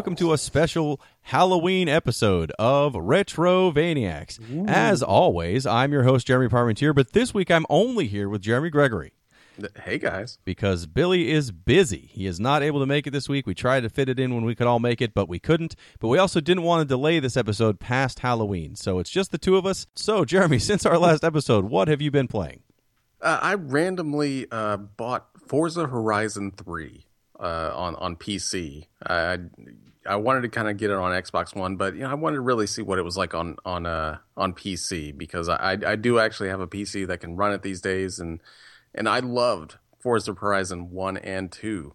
welcome to a special Halloween episode of Retrovaniacs. As always, I'm your host, Jeremy Parmentier, but this week I'm only here with Jeremy Gregory Hey guys. because Billy is busy. He is not able to make it this week. We tried to fit it in when we could all make it, but we couldn't. But we also didn't want to delay this episode past Halloween. So it's just the two of us. So, Jeremy, since our last episode, what have you been playing? Uh, I randomly uh, bought Forza Horizon 3 uh, on on PC. I I wanted to kind of get it on Xbox One, but you know I wanted to really see what it was like on on uh, on PC because I I do actually have a PC that can run it these days, and and I loved Forza Horizon 1 and 2.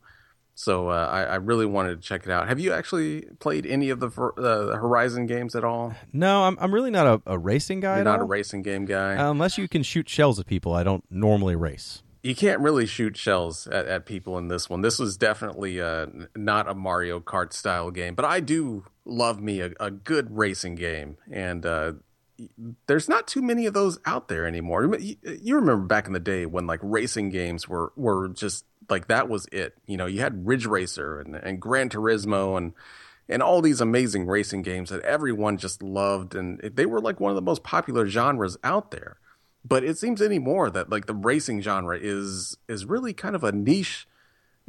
So uh, I, I really wanted to check it out. Have you actually played any of the uh, Horizon games at all? No, I'm, I'm really not a, a racing guy. You're not a racing game guy. Uh, unless you can shoot shells at people, I don't normally race. You can't really shoot shells at, at people in this one. This was definitely uh, not a Mario Kart style game, but I do love me a, a good racing game, and uh, there's not too many of those out there anymore. You, you remember back in the day when like racing games were were just like that was it. You know, you had Ridge Racer and, and Gran Turismo and and all these amazing racing games that everyone just loved, and they were like one of the most popular genres out there but it seems anymore that like the racing genre is is really kind of a niche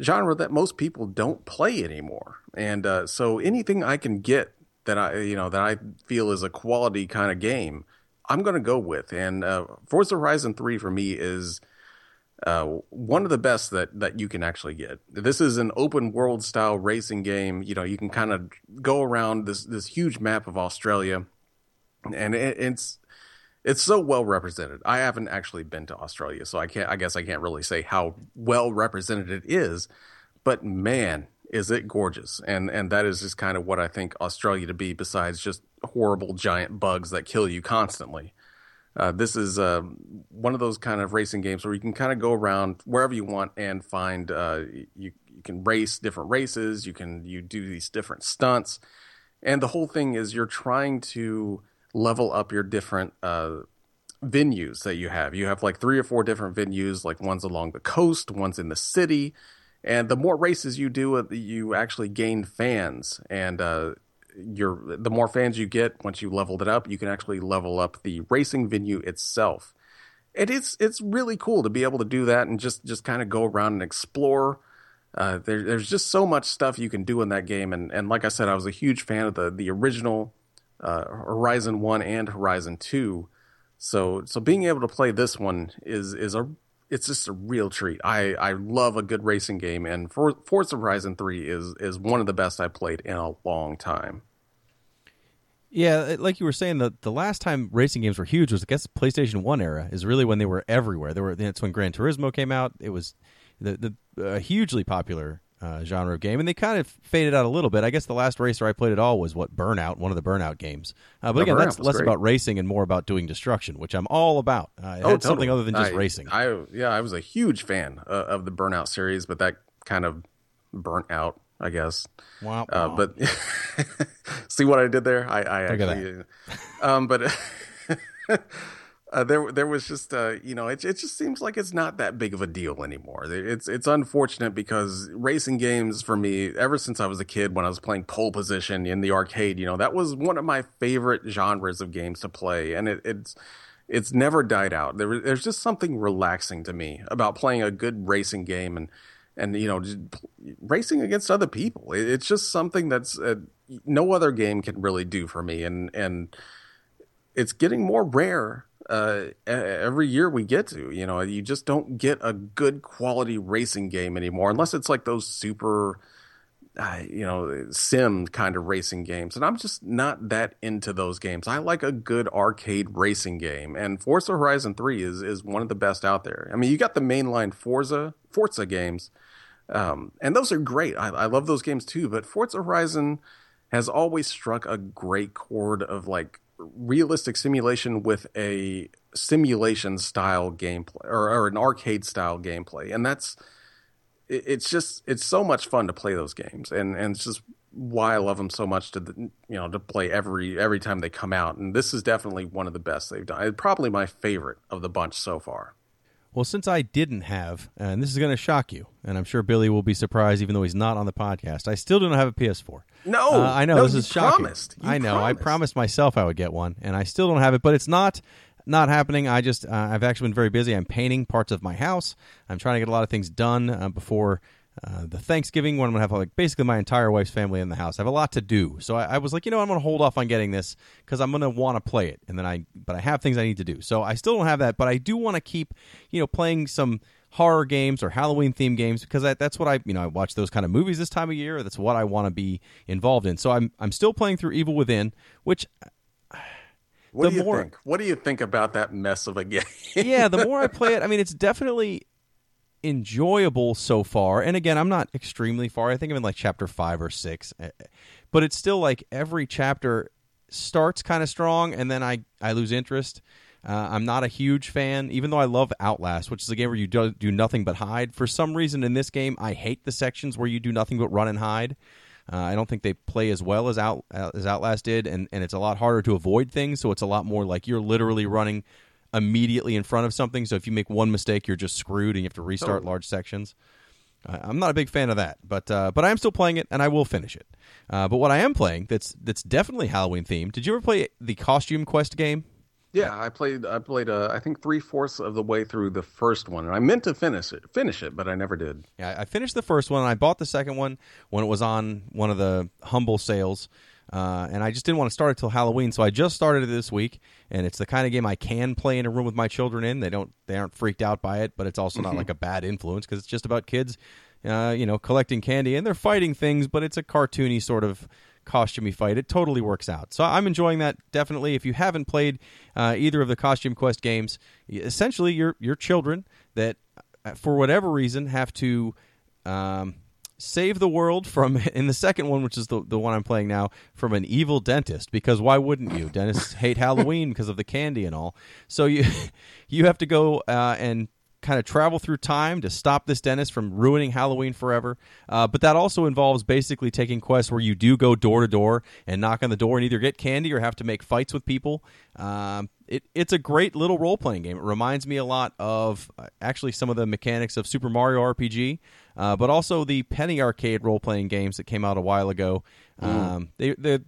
genre that most people don't play anymore and uh, so anything i can get that i you know that i feel is a quality kind of game i'm going to go with and uh, forza horizon 3 for me is uh, one of the best that that you can actually get. This is an open world style racing game. You know, you can kind of go around this this huge map of Australia, and it, it's it's so well represented. I haven't actually been to Australia, so I can't. I guess I can't really say how well represented it is. But man, is it gorgeous! And and that is just kind of what I think Australia to be. Besides just horrible giant bugs that kill you constantly. Uh, this is uh, one of those kind of racing games where you can kind of go around wherever you want and find uh, you you can race different races. You can you do these different stunts, and the whole thing is you're trying to level up your different uh, venues that you have. You have like three or four different venues, like one's along the coast, one's in the city, and the more races you do, uh, you actually gain fans, and uh, your the more fans you get once you leveled it up, you can actually level up the racing venue itself. And it's it's really cool to be able to do that and just just kind of go around and explore. Uh, there, there's just so much stuff you can do in that game, and and like I said, I was a huge fan of the the original uh, Horizon One and Horizon Two. So so being able to play this one is is a it's just a real treat. I, I love a good racing game, and For, Forza Horizon Three is is one of the best I've played in a long time. Yeah, like you were saying, the the last time racing games were huge was I guess PlayStation One era is really when they were everywhere. They were that's when Gran Turismo came out. It was the the uh, hugely popular uh, genre of game, and they kind of faded out a little bit. I guess the last racer I played at all was what Burnout, one of the Burnout games. Uh, but Oh, again, Burnout that's less great. about racing and more about doing destruction, which I'm all about. Uh, it had something other than just Oh, I- racing. I yeah, I was a huge fan uh, of the Burnout series, but that kind of burnt out, I guess. Wow, Uh, but see what I did there? I, I Look actually, um, but uh, there there was just uh, you know it it just seems like it's not that big of a deal anymore. It's it's unfortunate because racing games for me ever since I was a kid when I was playing pole position in the arcade, you know that was one of my favorite genres of games to play, and it, it's it's never died out. There, there's just something relaxing to me about playing a good racing game and and you know racing against other people. It, it's just something that's uh, no other game can really do for me, and and it's getting more rare uh, every year we get to. You know, you just don't get a good quality racing game anymore unless it's like those super uh, you know, sim kind of racing games. And I'm just not that into those games. I like a good arcade racing game. And Forza Horizon 3 is, is one of the best out there. I mean, you got the mainline Forza, Forza games, um, and those are great. I, I love those games too. But Forza Horizon has always struck a great chord of like realistic simulation with a simulation style gameplay or, or an arcade style gameplay. And that's, it- it's just it's so much fun to play those games and and it's just why I love them so much to the, you know to play every every time they come out, and this is definitely one of the best they've done. Probably my favorite of the bunch so far. Well, since I didn't have, and this is going to shock you, and I'm sure Billy will be surprised, even though he's not on the podcast. I still don't have a PS4. No, uh, I know no, this is shocking. Promised. I know. Promised. I promised myself I would get one, and I still don't have it. But it's not not happening. I just uh, I've actually been very busy. I'm painting parts of my house. I'm trying to get a lot of things done uh, before uh, the Thanksgiving when I'm gonna have like basically my entire wife's family in the house. I have a lot to do, so I, I was like, you know, I'm gonna hold off on getting this because I'm gonna want to play it, and then I but I have things I need to do, so I still don't have that, but I do want to keep you know playing some horror games or Halloween themed games because I, that's what I you know I watch those kind of movies this time of year. That's what I want to be involved in. So I'm I'm still playing through Evil Within, which What the do you more- think? What do you think about that mess of a game? yeah, the more I play it, I mean, it's definitely enjoyable so far. And again, I'm not extremely far. I think I'm in like chapter five or six, Eh, but it's still like every chapter starts kind of strong, and then I I lose interest. Uh, I'm not a huge fan, even though I love Outlast, which is a game where you do, do nothing but hide. For some reason, in this game, I hate the sections where you do nothing but run and hide. Uh, I don't think they play as well as Out as Outlast did, and, and it's a lot harder to avoid things. So it's a lot more like you're literally running immediately in front of something. So if you make one mistake, you're just screwed, and you have to restart Oh. large sections. Uh, I'm not a big fan of that, but uh, but I am still playing it, and I will finish it. Uh, but what I am playing that's that's definitely Halloween themed. Did you ever play the Costume Quest game? Yeah, I played. I played. Uh, I think three fourths of the way through the first one, and I meant to finish it. Finish it, but I never did. Yeah, I finished the first one. and I bought the second one when it was on one of the humble sales, uh, and I just didn't want to start it till Halloween. So I just started it this week, and it's the kind of game I can play in a room with my children in. They don't, they aren't freaked out by it, but it's also not like a bad influence because it's just about kids, uh, you know, collecting candy and they're fighting things, but it's a cartoony sort of costumey fight. It totally works out. So I'm enjoying that definitely. If you haven't played uh, either of the Costume Quest games, essentially your your children that uh, for whatever reason have to um, save the world from in the second one, which is the the one I'm playing now, from an evil dentist. Because why wouldn't you? Dentists hate Halloween because of the candy and all. So you you have to go uh, and kind of travel through time to stop this dentist from ruining Halloween forever. Uh, but that also involves basically taking quests where you do go door to door and knock on the door and either get candy or have to make fights with people. Um, it, it's a great little role playing game. It reminds me a lot of uh, actually some of the mechanics of Super Mario RPG, uh, but also the Penny Arcade role playing games that came out a while ago. Um, they, they're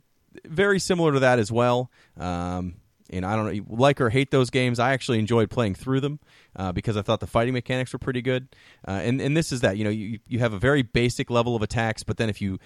very similar to that as well. Um, and I don't know, like or hate those games. I actually enjoyed playing through them uh, because I thought the fighting mechanics were pretty good. Uh, and and this is that you know you you have a very basic level of attacks, but then if you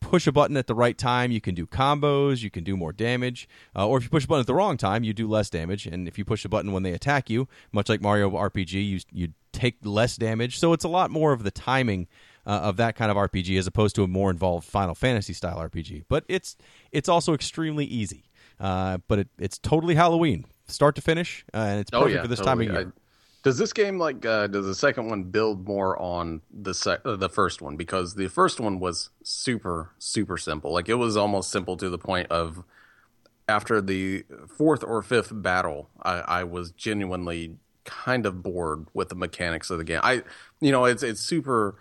push a button at the right time, you can do combos, you can do more damage. Uh, or if you push a button at the wrong time, you do less damage. And if you push a button when they attack you, much like Mario RPG, you you take less damage. So it's a lot more of the timing uh, of that kind of RPG as opposed to a more involved Final Fantasy style RPG. But it's it's also extremely easy. Uh, but it, it's totally Halloween, start to finish, uh, and it's perfect for this time of year. I- does this game like uh, does the second one build more on the sec- uh, the first one? Because the first one was super super simple. Like it was almost simple to the point of after the fourth or fifth battle I, I was genuinely kind of bored with the mechanics of the game. I you know it's it's super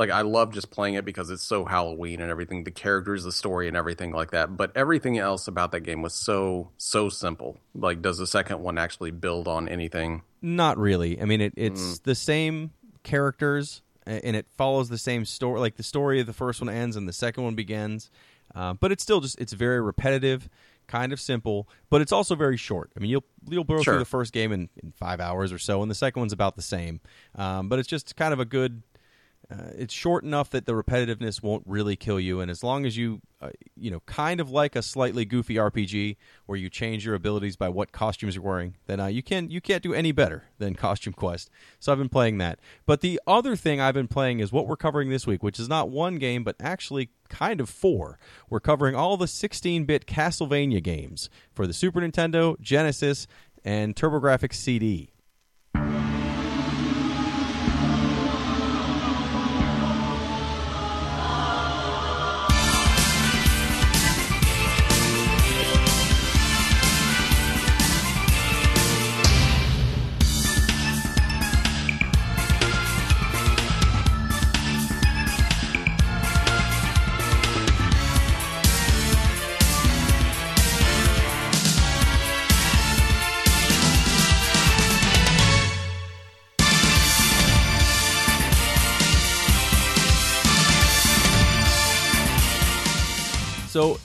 like I love just playing it because it's so Halloween and everything the characters the story and everything like that but everything else about that game was so so simple like does the second one actually build on anything Not really. I mean, it, it's the same characters, and it follows the same story. Like the story of the first one ends and the second one begins, uh, but it's still just it's very repetitive, kind of simple, but it's also very short. I mean, you'll you'll blow Sure. through the first game in, in five hours or so, and the second one's about the same. Um, but it's just kind of a good. Uh, it's short enough that the repetitiveness won't really kill you, and as long as you, uh, you know, kind of like a slightly goofy RPG where you change your abilities by what costumes you're wearing, then uh, you can you can't do any better than Costume Quest. So I've been playing that. But the other thing I've been playing is what we're covering this week, which is not one game, but actually kind of four. We're covering all the 16-bit Castlevania games for the Super Nintendo, Genesis, and TurboGrafx CD.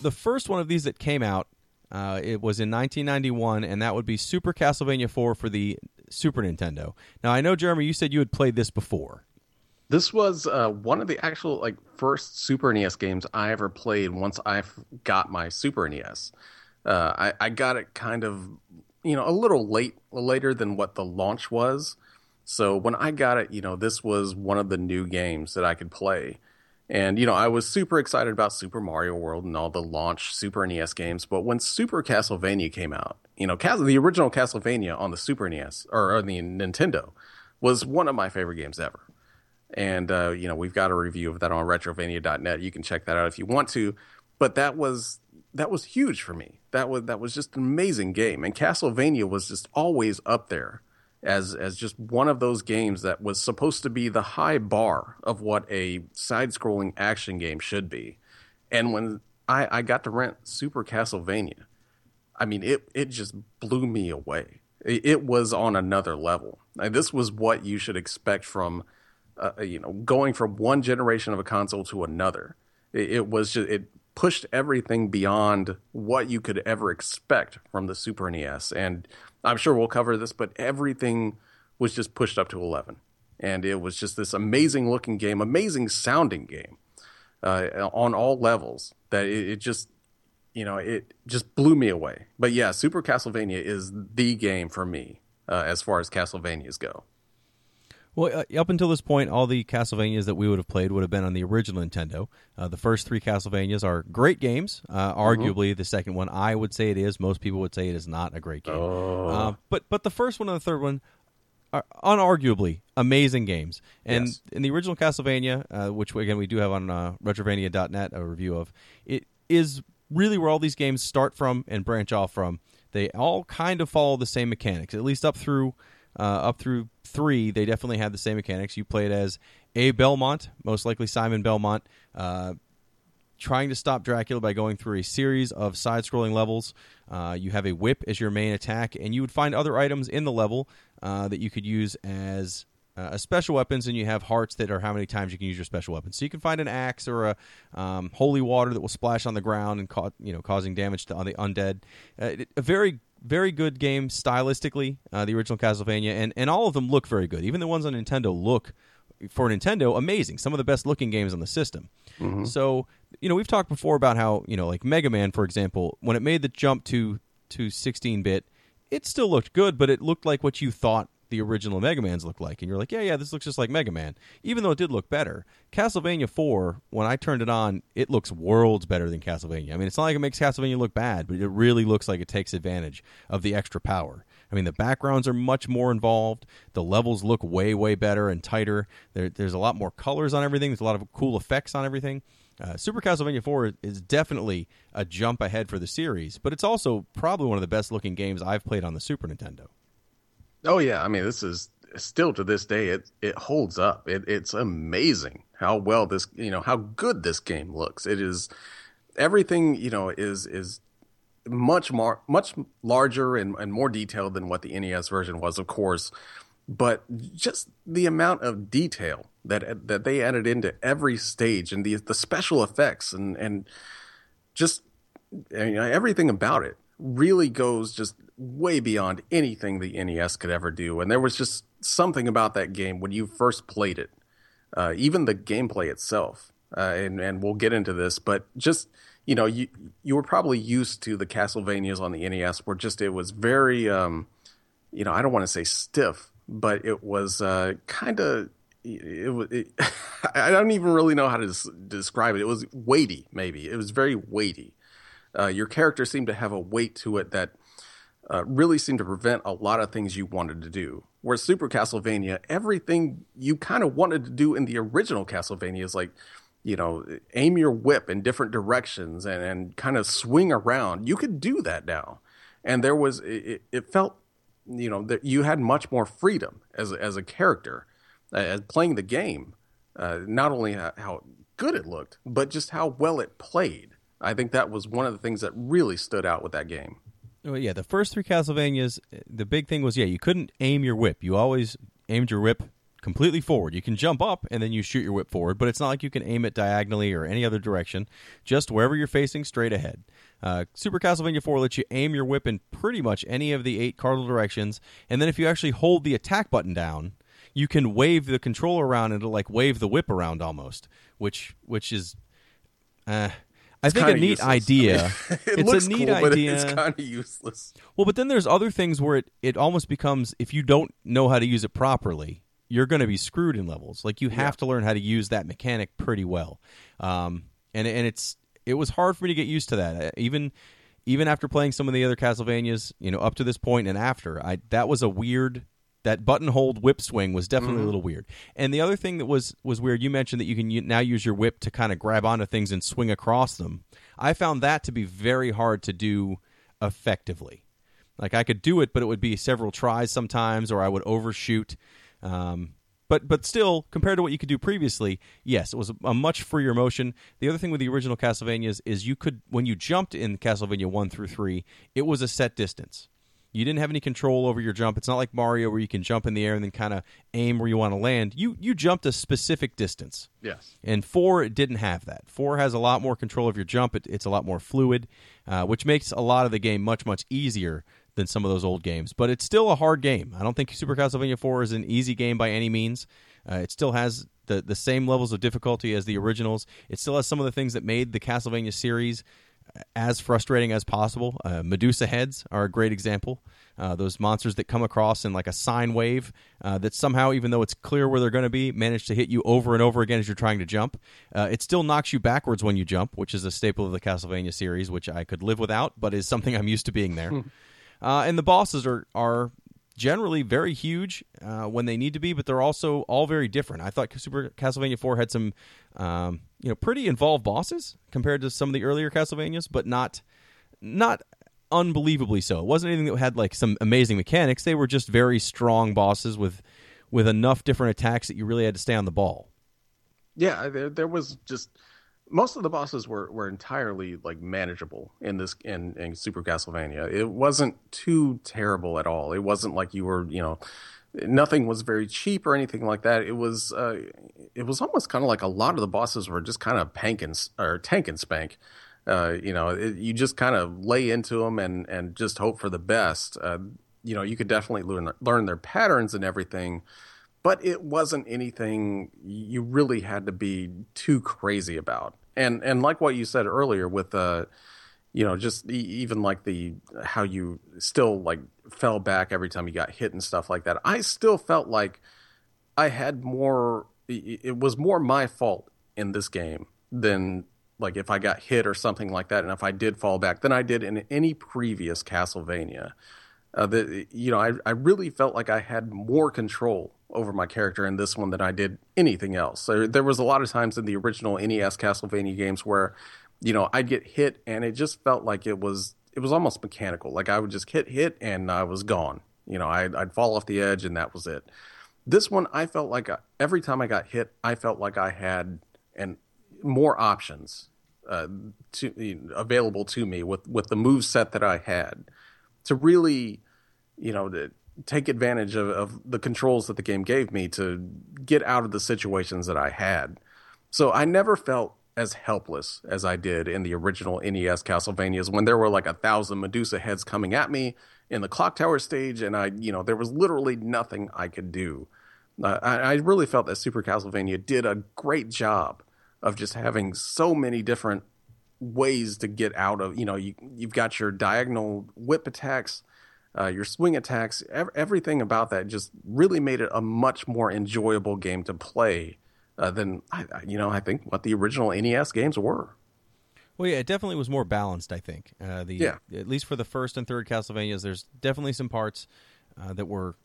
The first one of these that came out, uh, it was in 1991, and that would be Super Castlevania 4 for the Super Nintendo. Now I know Jeremy, you said you had played this before. This was uh, one of the actual like first Super NES games I ever played. Once I got my Super NES, uh, I, I got it kind of you know a little late later than what the launch was. So when I got it, you know, this was one of the new games that I could play. And you know, I was super excited about Super Mario World and all the launch Super NES games. But when Super Castlevania came out, you know, the original Castlevania on the Super NES or on the Nintendo was one of my favorite games ever. And uh, you know we've got a review of that on retrovania.net you can check that out if you want to. But that was that was huge for me. That was that was just an amazing game. And castlevania was just always up there as as just one of those games that was supposed to be the high bar of what a side-scrolling action game should be. And when i i got to rent super castlevania i mean it it just blew me away. It, it was on another level. This was what you should expect from uh, you know, going from one generation of a console to another. It, it, was just it pushed everything beyond what you could ever expect from the Super NES, and I'm sure we'll cover this, but everything was just pushed up to eleven, and it was just this amazing looking game, amazing sounding game uh, on all levels. That it, it just you know, it just blew me away. But yeah, Super Castlevania is the game for me uh, as far as Castlevanias go. Well, uh, up until this point, all the Castlevanias that we would have played would have been on the original Nintendo. Uh, the first three Castlevanias are great games. Uh, mm-hmm. arguably, the second one, I would say it is. Most people would say it is not a great game. Oh. Uh, but but the first one and the third one are unarguably amazing games. And yes. in the original Castlevania, uh, which again we do have on uh, Retrovania.net a review of, it is really where all these games start from and branch off from. They all kind of follow the same mechanics, at least up through uh, up through three, they definitely had the same mechanics. You played as a Belmont, most likely Simon Belmont, uh, trying to stop Dracula by going through a series of side scrolling levels. Uh, you have a whip as your main attack, and you would find other items in the level uh, that you could use as uh, special weapons, and you have hearts that are how many times you can use your special weapons. So you can find an axe or a um, holy water that will splash on the ground and ca- you know causing damage to on the undead. Uh, a very very good game stylistically, uh, the original Castlevania, and, and all of them look very good. Even the ones on Nintendo look, for Nintendo, amazing. Some of the best looking games on the system. Mm-hmm. So, you know, we've talked before about how, you know, like Mega Man, for example, when it made the jump to, to 16 bit, it still looked good, but it looked like what you thought the original Mega Man's look like, and you're like, yeah, yeah, this looks just like Mega Man, even though it did look better. Castlevania 4, when I turned it on, it looks worlds better than Castlevania. I mean, it's not like it makes Castlevania look bad, but it really looks like it takes advantage of the extra power. I mean, the backgrounds are much more involved. The levels look way, way better and tighter. There, there's a lot more colors on everything. There's a lot of cool effects on everything. Uh, Super Castlevania 4 is definitely a jump ahead for the series, but it's also probably one of the best looking games I've played on the Super Nintendo. Oh yeah, I mean this is still to this day it it holds up. It, it's amazing how well this you know how good this game looks. It is everything you know is is much more much larger and, and more detailed than what the NES version was, of course. But just the amount of detail that that they added into every stage and the the special effects and and just I mean, everything about it really goes just way beyond anything the NES could ever do. And there was just something about that game when you first played it, uh, even the gameplay itself. Uh, and and we'll get into this, but just you know, you you were probably used to the Castlevanias on the NES, where just it was very, um, you know, I don't want to say stiff, but it was uh, kind of. It, was. It, I don't even really know how to des- describe it. It was weighty, maybe. It was very weighty. Uh, your character seemed to have a weight to it that uh, really seemed to prevent a lot of things you wanted to do. Whereas Super Castlevania, everything you kind of wanted to do in the original Castlevania is like, you know, aim your whip in different directions and, and kind of swing around. You could do that now. And there was, it, it felt, you know, that you had much more freedom as, as a character, uh, as playing the game. Uh, not only how good it looked, but just how well it played. I think that was one of the things that really stood out with that game. Well, yeah, the first three Castlevanias, the big thing was yeah, you couldn't aim your whip. You always aimed your whip completely forward. You can jump up and then you shoot your whip forward, but it's not like you can aim it diagonally or any other direction, just wherever you're facing straight ahead. Uh, Super Castlevania 4 lets you aim your whip in pretty much any of the eight cardinal directions, and then if you actually hold the attack button down, you can wave the controller around and it'll like wave the whip around almost, which which is uh, I think a neat useless. idea. I mean, it it's looks a neat cool, but it's kind of useless. Well, but then there's other things where it, it almost becomes if you don't know how to use it properly, you're going to be screwed in levels. Like you have to learn how to use that mechanic pretty well. Um, and and it's it was hard for me to get used to that. Uh, Even even after playing some of the other Castlevanias, you know, up to this point and after, I that was a weird that button hold whip swing was definitely a little weird. And the other thing that was was weird, you mentioned that you can u- now use your whip to kind of grab onto things and swing across them. I found that to be very hard to do effectively. Like I could do it, but it would be several tries sometimes, or I would overshoot. Um, but but still, compared to what you could do previously, yes, it was a, a much freer motion. The other thing with the original Castlevanias is you could when you jumped in Castlevania one through three, it was a set distance. You didn't have any control over your jump. It's not like Mario where you can jump in the air and then kind of aim where you want to land. You you jumped a specific distance. Yes. And four it didn't have that. Four has a lot more control of your jump. It, it's a lot more fluid, uh, which makes a lot of the game much much easier than some of those old games. But it's still a hard game. I don't think Super Castlevania Four is an easy game by any means. Uh, it still has the the same levels of difficulty as the originals. It still has some of the things that made the Castlevania series as frustrating as possible. Uh, Medusa heads are a great example. Uh, those monsters that come across in like a sine wave uh, that somehow, even though it's clear where they're going to be, manage to hit you over and over again as you're trying to jump. Uh, it still knocks you backwards when you jump, which is a staple of the Castlevania series, which I could live without, but is something I'm used to being there. uh, and the bosses are are generally very huge uh, when they need to be, but they're also all very different. I thought Super Castlevania 4 had some, um, you know, pretty involved bosses compared to some of the earlier Castlevanias, but not not unbelievably so. It wasn't anything that had like some amazing mechanics. They were just very strong bosses with with enough different attacks that you really had to stay on the ball. Yeah, there, there was just most of the bosses were, were entirely like manageable in this in, in Super Castlevania. It wasn't too terrible at all. It wasn't like you were you know nothing was very cheap or anything like that. It was uh, it was almost kind of like a lot of the bosses were just kind of pank and or tank and spank. Uh, you know, it, you just kind of lay into them and and just hope for the best. Uh, you know, you could definitely learn learn their patterns and everything but it wasn't anything you really had to be too crazy about. And and like what you said earlier with uh you know just e- even like the how you still like fell back every time you got hit and stuff like that. I still felt like I had more it was more my fault in this game than like if I got hit or something like that and if I did fall back than I did in any previous Castlevania uh, you know I, I really felt like I had more control over my character in this one than I did anything else. So there was a lot of times in the original NES Castlevania games where you know I'd get hit and it just felt like it was it was almost mechanical. Like I would just hit hit and I was gone. You know I'd, I'd fall off the edge and that was it. This one I felt like I, every time I got hit I felt like I had and more options uh, to available to me with with the move set that I had to really you know, to take advantage of, of the controls that the game gave me to get out of the situations that I had. So I never felt as helpless as I did in the original NES Castlevanias when there were like a thousand Medusa heads coming at me in the clock tower stage, and I, you know, there was literally nothing I could do. Uh, I, I really felt that Super Castlevania did a great job of just having so many different ways to get out of. You know, you you've got your diagonal whip attacks uh, your swing attacks, ev- everything about that just really made it a much more enjoyable game to play uh, than I, you know I think what the original NES games were. Well, yeah, it definitely was more balanced. I think uh, the Yeah. at least for the first and third Castlevanias, there's definitely some parts uh, that were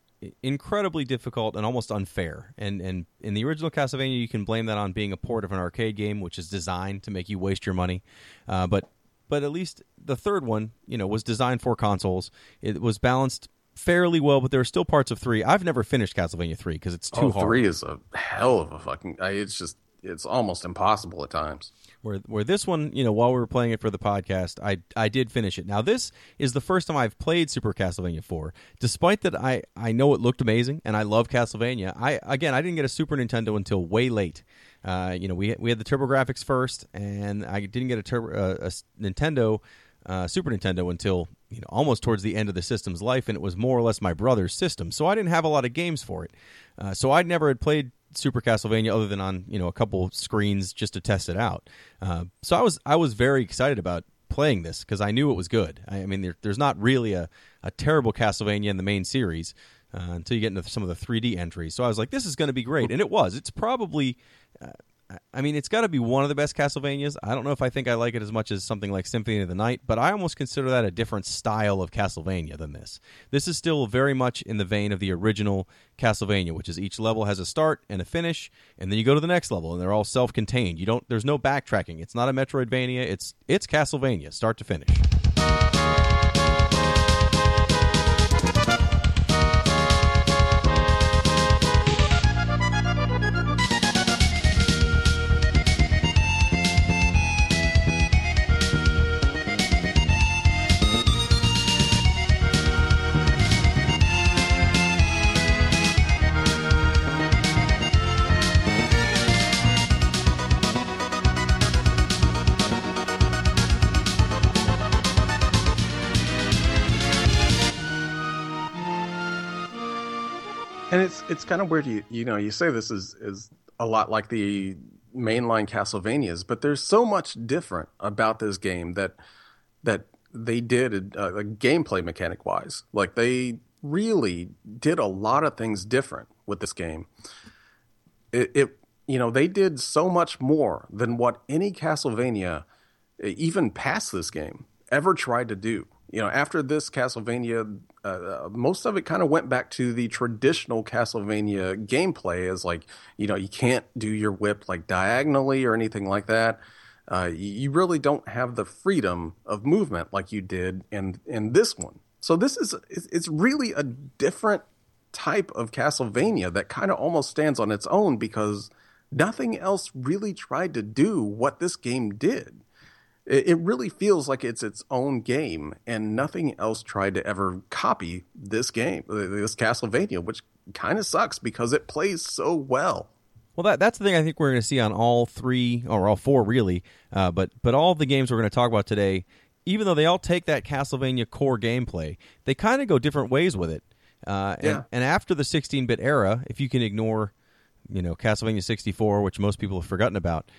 incredibly difficult and almost unfair. And and in the original Castlevania, you can blame that on being a port of an arcade game, which is designed to make you waste your money. Uh, but but at least the third one, you know, was designed for consoles. It was balanced fairly well, but there are still parts of three. I've never finished Castlevania three because it's too oh, hard. three is a hell of a fucking. It's just it's almost impossible at times. Where where this one, you know, while we were playing it for the podcast, I I did finish it. Now this is the first time I've played Super Castlevania 4. Despite that I I know it looked amazing and I love Castlevania. I again, I didn't get a Super Nintendo until way late. Uh, you know, we we had the TurboGrafx first and I didn't get a uh, a Nintendo uh, Super Nintendo until you know almost towards the end of the system's life, and it was more or less my brother's system, so I didn't have a lot of games for it. Uh, so I'd never had played Super Castlevania other than on you know a couple screens just to test it out. Uh, so I was I was very excited about playing this because I knew it was good. I, I mean, there, there's not really a, a terrible Castlevania in the main series uh, until you get into some of the 3D entries. So I was like, this is going to be great, and it was. It's probably uh, I mean, it's got to be one of the best Castlevanias. I don't know if I think I like it as much as something like Symphony of the Night, but I almost consider that a different style of Castlevania than this. This is still very much in the vein of the original Castlevania, which is each level has a start and a finish, and then you go to the next level, and they're all self-contained. You don't. There's no backtracking. It's not a Metroidvania. It's it's Castlevania, start to finish. It's kind of weird. You you know you say this is is a lot like the mainline Castlevanias, but there's so much different about this game that that they did uh, like gameplay mechanic wise. Like they really did a lot of things different with this game. It, it you know they did so much more than what any Castlevania, even past this game, ever tried to do. You know, after this Castlevania, uh, uh, most of it kind of went back to the traditional Castlevania gameplay as like, you know, you can't do your whip like diagonally or anything like that. Uh, you really don't have the freedom of movement like you did in in this one. So this is it's really a different type of Castlevania that kind of almost stands on its own because nothing else really tried to do what this game did it really feels like it's its own game and nothing else tried to ever copy this game this castlevania which kind of sucks because it plays so well well that, that's the thing i think we're going to see on all three or all four really uh, but but all the games we're going to talk about today even though they all take that castlevania core gameplay they kind of go different ways with it uh, and, Yeah. and after the 16-bit era if you can ignore you know castlevania 64 which most people have forgotten about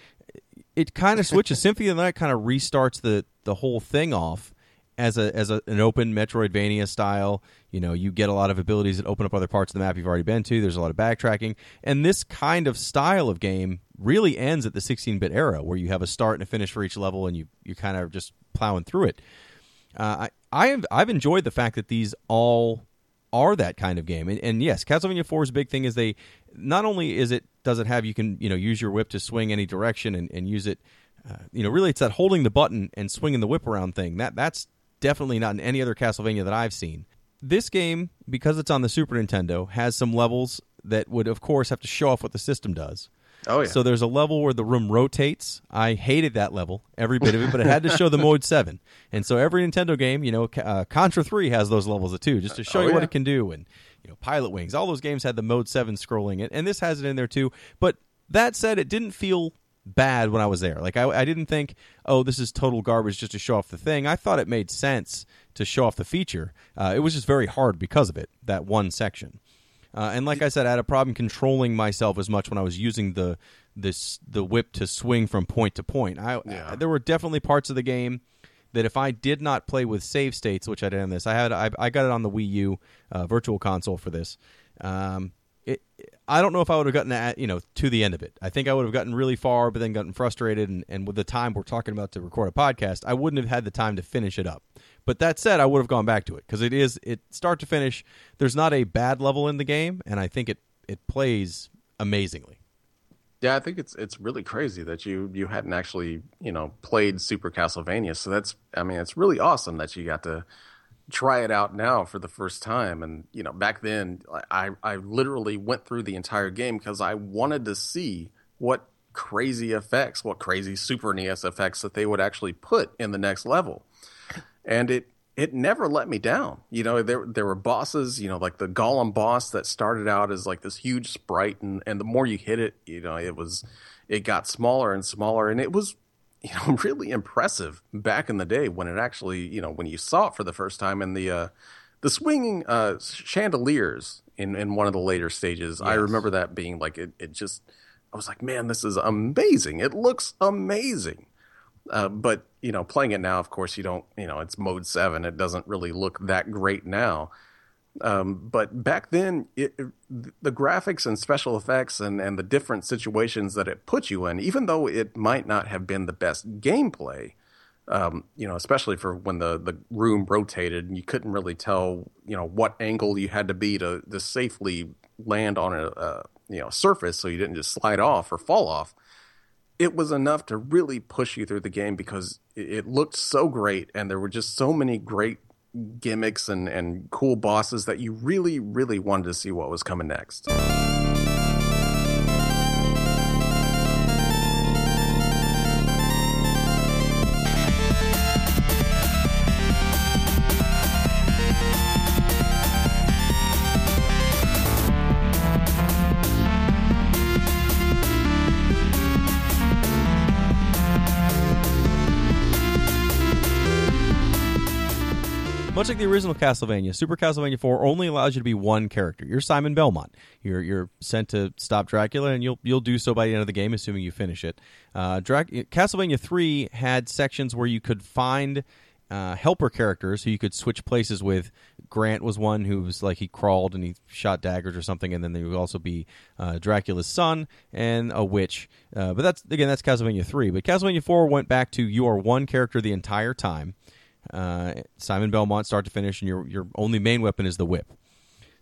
it kind of switches. Symphony of the Night kind of restarts the the whole thing off as a as a, an open Metroidvania style. You know, you get a lot of abilities that open up other parts of the map you've already been to. There's a lot of backtracking, and this kind of style of game really ends at the 16-bit era, where you have a start and a finish for each level, and you you kind of just plowing through it. Uh, I I have I've enjoyed the fact that these all are that kind of game. And, and yes, Castlevania 4's big thing is they not only is it does it have you can you know use your whip to swing any direction and, and use it. Uh, you know, really, it's that holding the button and swinging the whip around thing. That that's definitely not in any other Castlevania that I've seen. This game, because it's on the Super Nintendo, has some levels that would, of course, have to show off what the system does. Oh yeah So there's a level where the room rotates. I hated that level, every bit of it, but it had to show the mode seven. And so every Nintendo game, you know, uh, Contra Three has those levels too, just to show Oh, you what it can do. And you know, Pilotwings, all those games had the mode seven scrolling, and, and this has it in there too. But that said, it didn't feel bad when I was there. Like I, I didn't think, oh, this is total garbage just to show off the thing. I thought it made sense to show off the feature. Uh, it was just very hard because of it, that one section. Uh, and like I said, I had a problem controlling myself as much when I was using the this the whip to swing from point to point. I, Yeah. there were definitely parts of the game that if I did not play with save states, which I did on this, I had I, I got it on the Wii U uh, Virtual Console for this. Um, it, I don't know if I would have gotten at, you know to the end of it. I think I would have gotten really far, but then gotten frustrated. And, and with the time we're talking about to record a podcast, I wouldn't have had the time to finish it up. But that said, I would have gone back to it because it is it start to finish. There's not a bad level in the game, and I think it it plays amazingly. Yeah, I think it's it's really crazy that you you hadn't actually you know played Super Castlevania. So that's I mean it's really awesome that you got to try it out now for the first time. And you know back then I I literally went through the entire game because I wanted to see what crazy effects, what crazy Super NES effects that they would actually put in the next level. And it it never let me down. You know, there there were bosses, you know, like the Golem boss that started out as like this huge sprite and and the more you hit it, you know, it was it got smaller and smaller and it was you know really impressive back in the day when it actually, you know, when you saw it for the first time in the uh the swinging uh chandeliers in in one of the later stages. Yes. I remember that being like it it just I was like, "Man, this is amazing. It looks amazing." Uh, but you know, playing it now, of course, you don't. You know, it's mode seven. It doesn't really look that great now. Um, but back then, it, it, the graphics and special effects and, and the different situations that it put you in, even though it might not have been the best gameplay, um, you know, especially for when the, the room rotated and you couldn't really tell, you know, what angle you had to be to, to safely land on a, a you know surface so you didn't just slide off or fall off. It was enough to really push you through the game because it looked so great and there were just so many great gimmicks and, and cool bosses that you really, really wanted to see what was coming next. The original Castlevania, Super Castlevania 4 only allows you to be one character. You're Simon Belmont. You're you're sent to stop Dracula, and you'll you'll do so by the end of the game, assuming you finish it. Uh, Drac- Castlevania 3 had sections where you could find uh, helper characters who you could switch places with. Grant was one who was like he crawled and he shot daggers or something, and then there would also be uh, Dracula's son and a witch. Uh, but that's again that's Castlevania three. But Castlevania four went back to you are one character the entire time. Uh, Simon Belmont, start to finish, and your your only main weapon is the whip.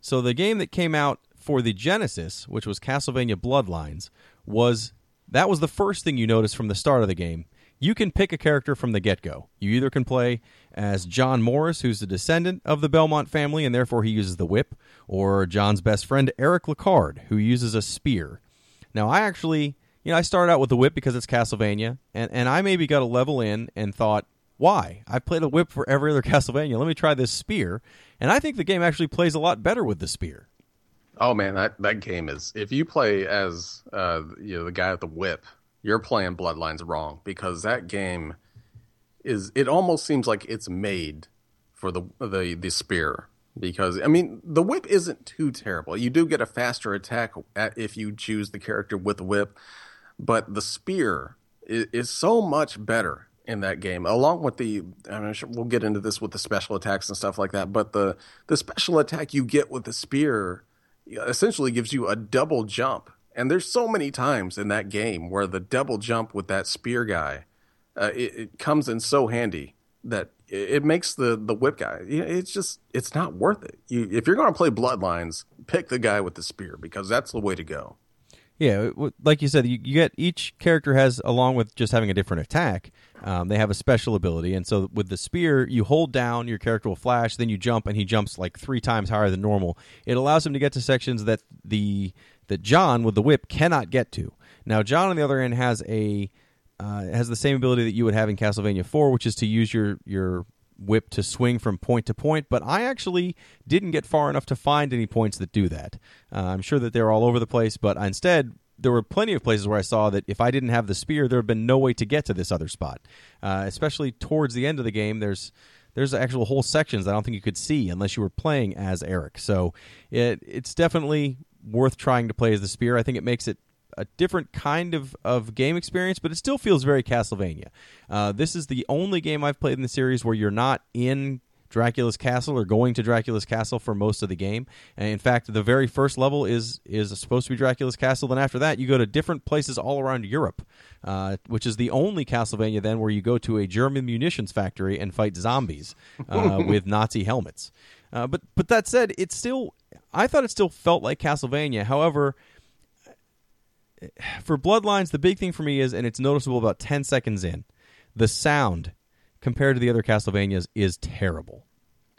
So the game that came out for the Genesis, which was Castlevania Bloodlines, was that was the first thing you noticed from the start of the game. You can pick a character from the get go. You either can play as John Morris, who's a descendant of the Belmont family, and therefore he uses the whip, or John's best friend, Eric Lecarde, who uses a spear. Now, I actually, you know, I started out with the whip because it's Castlevania, and, and I maybe got a level in and thought, why? I've played a whip for every other Castlevania. Let me try this spear. And I think the game actually plays a lot better with the spear. Oh man, that, that game is if you play as uh, you know the guy with the whip, you're playing Bloodlines wrong because that game is it almost seems like it's made for the the the spear because I mean the whip isn't too terrible. You do get a faster attack at, if you choose the character with the whip, but the spear is, is so much better in that game, along with the. I mean, we'll get into this with the special attacks and stuff like that. But the the special attack you get with the spear essentially gives you a double jump. And there's so many times in that game where the double jump with that spear guy, uh, it, it, comes in so handy that it, makes the the whip guy. It's just it's not worth it. You, if you're going to play Bloodlines, pick the guy with the spear because that's the way to go. Yeah, like you said, you, you, get each character has, along with just having a different attack, um, they have a special ability. And so with the spear, you hold down, your character will flash, then you jump, and he jumps like three times higher than normal. It allows him to get to sections that the that John with the whip cannot get to. Now, John on the other end has a uh, has the same ability that you would have in Castlevania 4, which is to use your your whip to swing from point to point, but I actually didn't get far enough to find any points that do that. Uh, I'm sure that they're all over the place, but instead, there were plenty of places where I saw that if I didn't have the spear, there would have been no way to get to this other spot. Uh, especially towards the end of the game, there's there's actual whole sections I don't think you could see unless you were playing as Eric. So it it's definitely worth trying to play as the spear. I think it makes it a different kind of, of game experience, but it still feels very Castlevania. Uh, this is the only game I've played in the series where you're not in Dracula's castle or going to Dracula's castle for most of the game. And in fact, the very first level is is supposed to be Dracula's castle. Then after that, you go to different places all around Europe, uh, which is the only Castlevania then where you go to a German munitions factory and fight zombies uh, with Nazi helmets. Uh, but but that said, it still I thought it still felt like Castlevania. However, for Bloodlines, the big thing for me is, and it's noticeable about 10 seconds in, the sound compared to the other Castlevanias is terrible.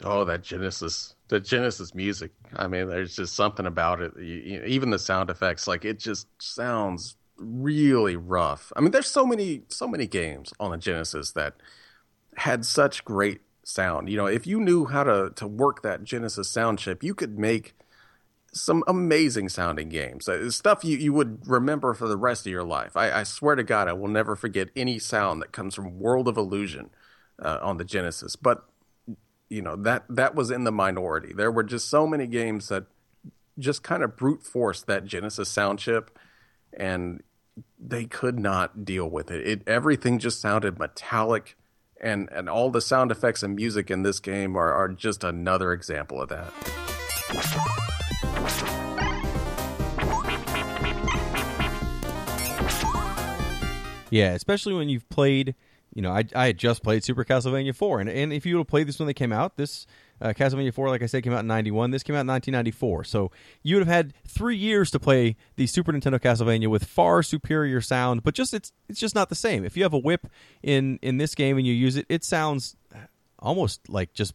Oh, that Genesis, the Genesis music. I mean, there's just something about it. You, you, even the sound effects, like it just sounds really rough. I mean, there's so many so many games on the Genesis that had such great sound. You know, if you knew how to to work that Genesis sound chip, you could make some amazing sounding games. Uh, stuff you, you would remember for the rest of your life. I, I swear to God, I will never forget any sound that comes from World of Illusion uh, on the Genesis. But you know that that was in the minority. There were just so many games that just kind of brute force that Genesis sound chip, and they could not deal with it. It everything just sounded metallic, and and all the sound effects and music in this game are are just another example of that. Yeah, especially when you've played. You know, I, I had just played Super Castlevania 4, and, and if you would have played this when they came out, this uh, Castlevania 4, like I said, came out in 91. This came out in 1994. So you would have had three years to play the Super Nintendo Castlevania with far superior sound, but just it's it's just not the same. If you have a whip in in this game and you use it, it sounds almost like just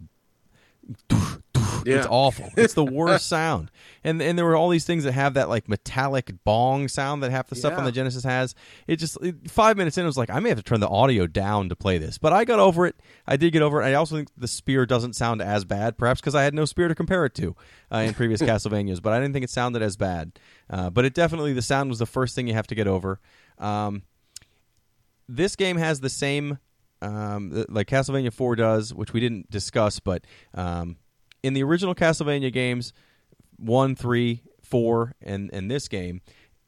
Yeah. it's awful. It's the worst sound. And and there were all these things that have that like metallic bong sound that half the stuff on the Genesis has. It just it, five minutes in, it was like I may have to turn the audio down to play this. But I got over it. I did get over it. I also think the spear doesn't sound as bad, perhaps because I had no spear to compare it to uh, in previous Castlevanias. But I didn't think it sounded as bad. Uh, but it definitely the sound was the first thing you have to get over. Um, this game has the same um, like Castlevania 4 does, which we didn't discuss, but um, in the original Castlevania games, 1, 3, 4, and, and this game,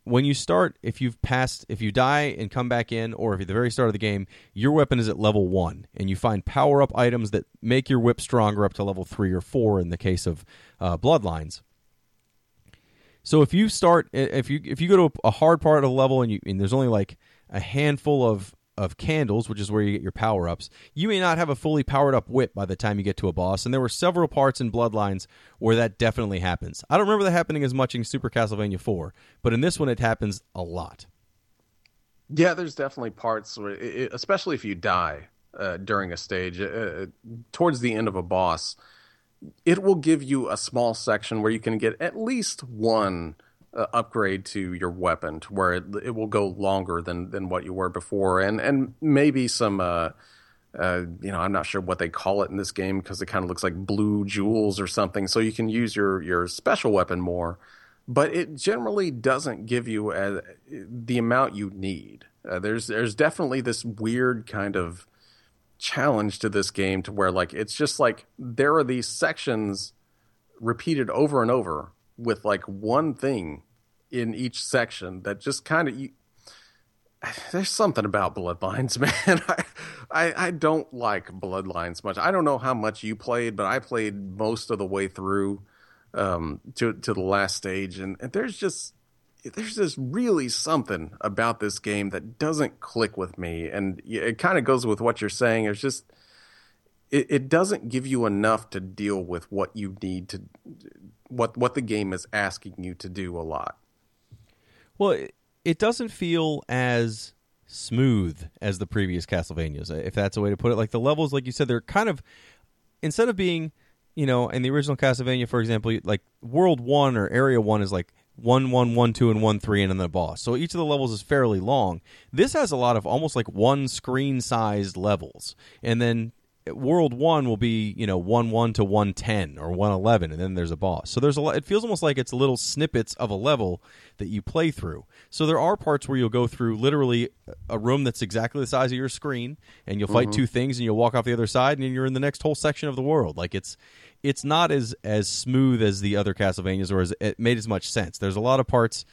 when you start, if you've passed, if you die and come back in, or if at the very start of the game, your weapon is at level 1, and you find power up items that make your whip stronger up to level 3 or 4 in the case of uh, Bloodlines. So if you start, if you if you go to a hard part of the level and you and there's only like a handful of of candles, which is where you get your power ups, you may not have a fully powered up whip by the time you get to a boss. And there were several parts in Bloodlines where that definitely happens. I don't remember that happening as much in Super Castlevania 4, but in this one it happens a lot. Yeah, there's definitely parts where, it, especially if you die uh, during a stage, uh, towards the end of a boss, it will give you a small section where you can get at least one uh, upgrade to your weapon, to where it, it will go longer than than what you were before, and and maybe some. Uh, uh, you know, I'm not sure what they call it in this game because it kind of looks like blue jewels or something. So you can use your your special weapon more, but it generally doesn't give you uh the amount you need. Uh, there's there's definitely this weird kind of challenge to this game to where like it's just like there are these sections repeated over and over with like one thing in each section that just kind of there's something about bloodlines man. I, I i don't like bloodlines much. I don't know how much you played but i played most of the way through um to to the last stage and, and there's just there's just really something about this game that doesn't click with me and it kind of goes with what you're saying. There's just it, it doesn't give you enough to deal with what you need to what what the game is asking you to do a lot Well, it, it doesn't feel as smooth as the previous Castlevanias, if that's a way to put it. Like the levels, like you said, they're kind of instead of being, you know, in the original Castlevania, for example, like World One or Area One is like one, one, one, two, and one, three, and then the boss. So each of the levels is fairly long. This has a lot of almost like one screen sized levels, and then World One will be you know one one to one ten or one eleven, and then there's a boss. So there's a lot. It feels almost like it's little snippets of a level that you play through. So there are parts where you'll go through literally a room that's exactly the size of your screen, and you'll fight two things, and you'll walk off the other side, and then you're in the next whole section of the world. Like it's it's not as as smooth as the other Castlevanias, or as it made as much sense. There's a lot of parts.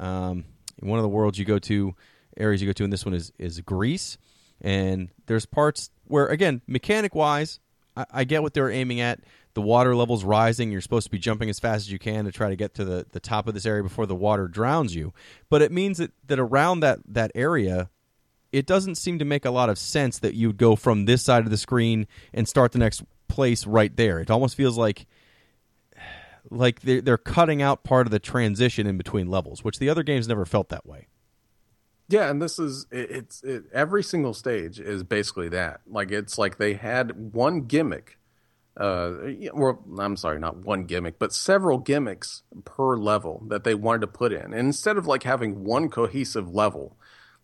Um, in one of the worlds you go to, areas you go to, and this one is is Greece and there's parts where again mechanic wise I, I get what they're aiming at. The water level's rising. You're supposed to be jumping as fast as you can to try to get to the, the top of this area before the water drowns you. But it means that, that around that, that area it doesn't seem to make a lot of sense that you would go from this side of the screen and start the next place right there. It almost feels like like they're, they're cutting out part of the transition in between levels which the other games never felt that way Yeah, and this is it, it's it, every single stage is basically that. Like it's like they had one gimmick uh, or I'm sorry, not one gimmick, but several gimmicks per level that they wanted to put in. And instead of like having one cohesive level,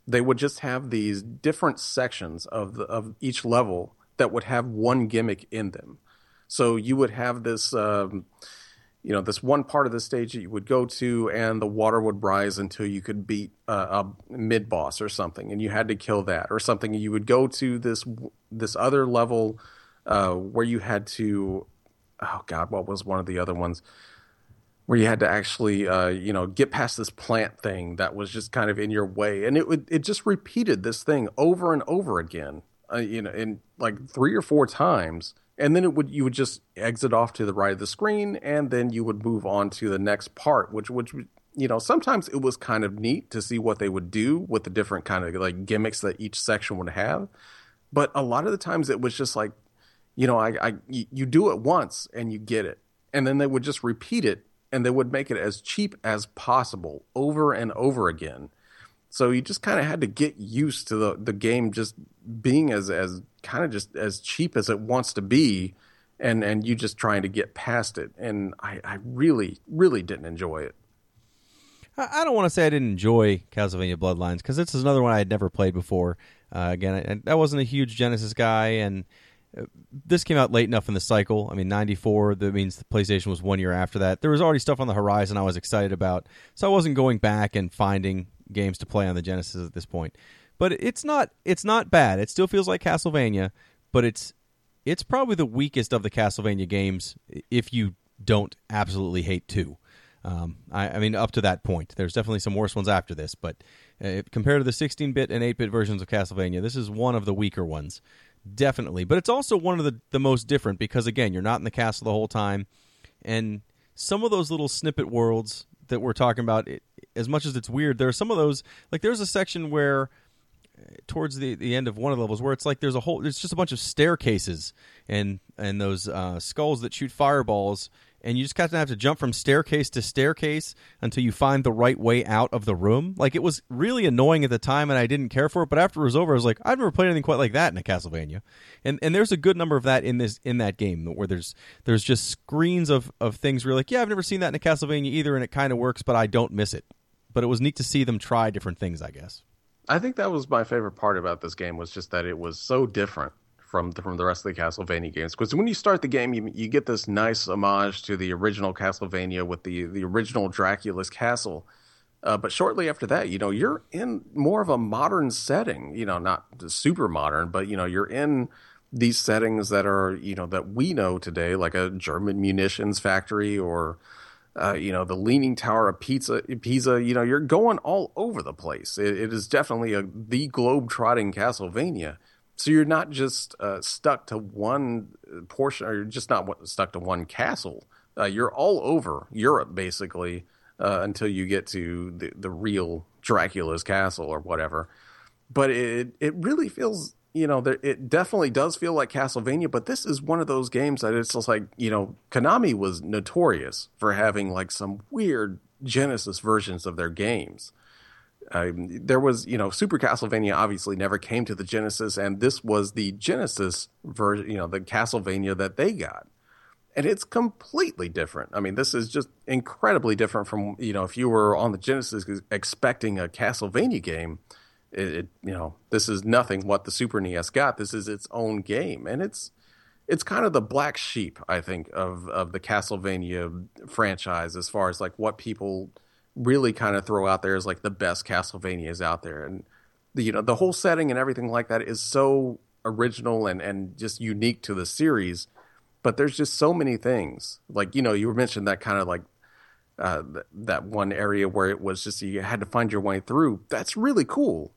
they would just have these different sections of the, of each level that would have one gimmick in them. So you would have this, um, you know, this one part of the stage that you would go to, and the water would rise until you could beat a mid boss or something, and you had to kill that or something. You would go to this this other level uh, where you had to, oh god, what was one of the other ones? Where you had to actually, uh, you know, get past this plant thing that was just kind of in your way, and it would it just repeated this thing over and over again, uh, you know, in like three or four times, and then it would you would just exit off to the right of the screen, and then you would move on to the next part, which which you know sometimes it was kind of neat to see what they would do with the different kind of like gimmicks that each section would have, but a lot of the times it was just like you know, I, I you do it once and you get it, and then they would just repeat it and they would make it as cheap as possible over and over again. So you just kind of had to get used to the the game just being as as kind of just as cheap as it wants to be, and and you just trying to get past it. And I, I really really didn't enjoy it. I don't want to say I didn't enjoy Castlevania Bloodlines because this is another one I had never played before. Uh, again, I, I wasn't a huge Genesis guy, and this came out late enough in the cycle. I mean, 94, that means the PlayStation was one year after that. There was already stuff on the horizon I was excited about, so I wasn't going back and finding games to play on the Genesis at this point. But it's not it's not bad. It still feels like Castlevania, but it's it's probably the weakest of the Castlevania games if you don't absolutely hate 2. Um, I, I, mean, up to that point, there's definitely some worse ones after this, but uh, compared to the 16-bit and 8-bit versions of Castlevania, this is one of the weaker ones definitely. But it's also one of the the most different because again, you're not in the castle the whole time, and some of those little snippet worlds that we're talking about, it, as much as it's weird, there are some of those. Like there's a section where towards the, the end of one of the levels where it's like there's a whole there's just a bunch of staircases and and those uh, skulls that shoot fireballs and you just kind of have to jump from staircase to staircase until you find the right way out of the room. Like it was really annoying at the time, and I didn't care for it. But after it was over, I was like, I've never played anything quite like that in a Castlevania. And and there's a good number of that in this in that game where there's there's just screens of of things where you're like, yeah, I've never seen that in a Castlevania either, and it kind of works, but I don't miss it. But it was neat to see them try different things, I guess. I think that was my favorite part about this game was just that it was so different from the, from the rest of the Castlevania games. Because when you start the game, you, you get this nice homage to the original Castlevania with the the original Dracula's castle. Uh, but shortly after that, you know, you're in more of a modern setting. You know, not super modern, but you know, you're in these settings that are you know that we know today, like a German munitions factory or. Uh, you know the Leaning Tower of Pizza, Pisa. You know you're going all over the place. it, it is definitely a the globe trotting Castlevania, so you're not just uh, stuck to one portion, or you're just not stuck to one castle. Uh, you're all over Europe basically uh, until you get to the, the real Dracula's castle or whatever. But it it really feels you know there, it definitely does feel like Castlevania. But this is one of those games that it's just like you know Konami was notorious for having like some weird Genesis versions of their games. Um, there was, you know, Super Castlevania obviously never came to the Genesis, and this was the Genesis version, you know, the Castlevania that they got. And it's completely different. I mean, this is just incredibly different from, you know, if you were on the Genesis expecting a Castlevania game, it, it you know, this is nothing what the Super NES got. This is its own game. And it's, it's kind of the black sheep, I think, of, of the Castlevania franchise as far as like what people really kind of throw out there as like the best Castlevanias out there, and the, you know the whole setting and everything like that is so original and and just unique to the series. But there's just so many things. Like you know, you mentioned that kind of like uh, th- that one area where it was just you had to find your way through. That's really cool.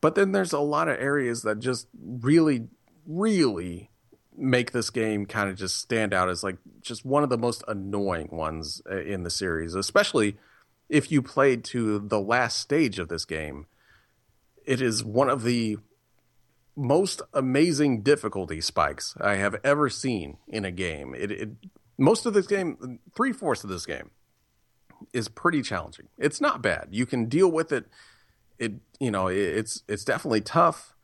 But then there's a lot of areas that just really, really make this game kind of just stand out as like just one of the most annoying ones uh, in the series, especially if you played to the last stage of this game, it is one of the most amazing difficulty spikes I have ever seen in a game. It, it most of this game, three fourths of this game, is pretty challenging. It's not bad. You can deal with it. It you know it's it's definitely tough,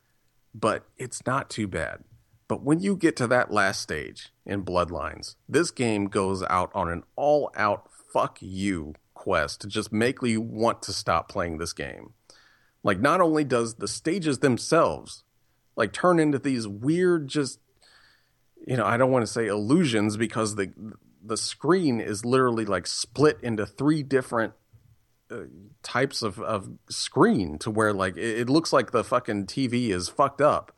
but it's not too bad. But when you get to that last stage in Bloodlines, this game goes out on an all out fuck you quest to just make you want to stop playing this game. Like, not only does the stages themselves like turn into these weird, just, you know, I don't want to say illusions because the, the screen is literally like split into three different Uh, types of, of screen to where like it, it looks like the fucking TV is fucked up.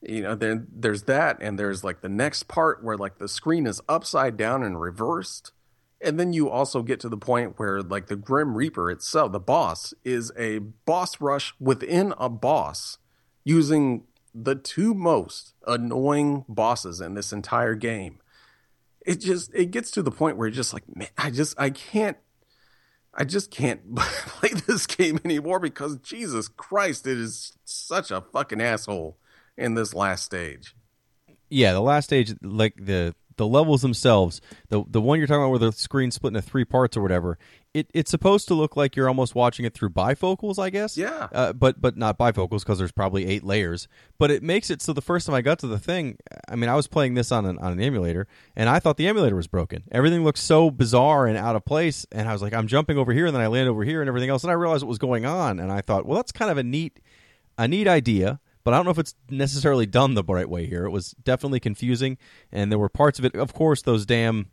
You know then there's that and there's like the next part where like the screen is upside down and reversed. And then you also get to the point where like the grim reaper itself the boss is a boss rush within a boss using the two most annoying bosses in this entire game. It just it gets to the point where you're just like man i just i can't i just can't play this game anymore because jesus christ it is such a fucking asshole in this last stage. Yeah, the last stage, like the the levels themselves, the the one you're talking about where the screen split into three parts or whatever, it, it's supposed to look like you're almost watching it through bifocals, I guess. Yeah. Uh, but but not bifocals because there's probably eight layers. But it makes it so the first time I got to the thing, I mean, I was playing this on an on an emulator, and I thought the emulator was broken. Everything looked so bizarre and out of place, and I was like, I'm jumping over here, and then I land over here, and everything else, and I realized what was going on, and I thought, well, that's kind of a neat a neat idea but I don't know if it's necessarily done the right way here. It was definitely confusing, and there were parts of it. Of course, those damn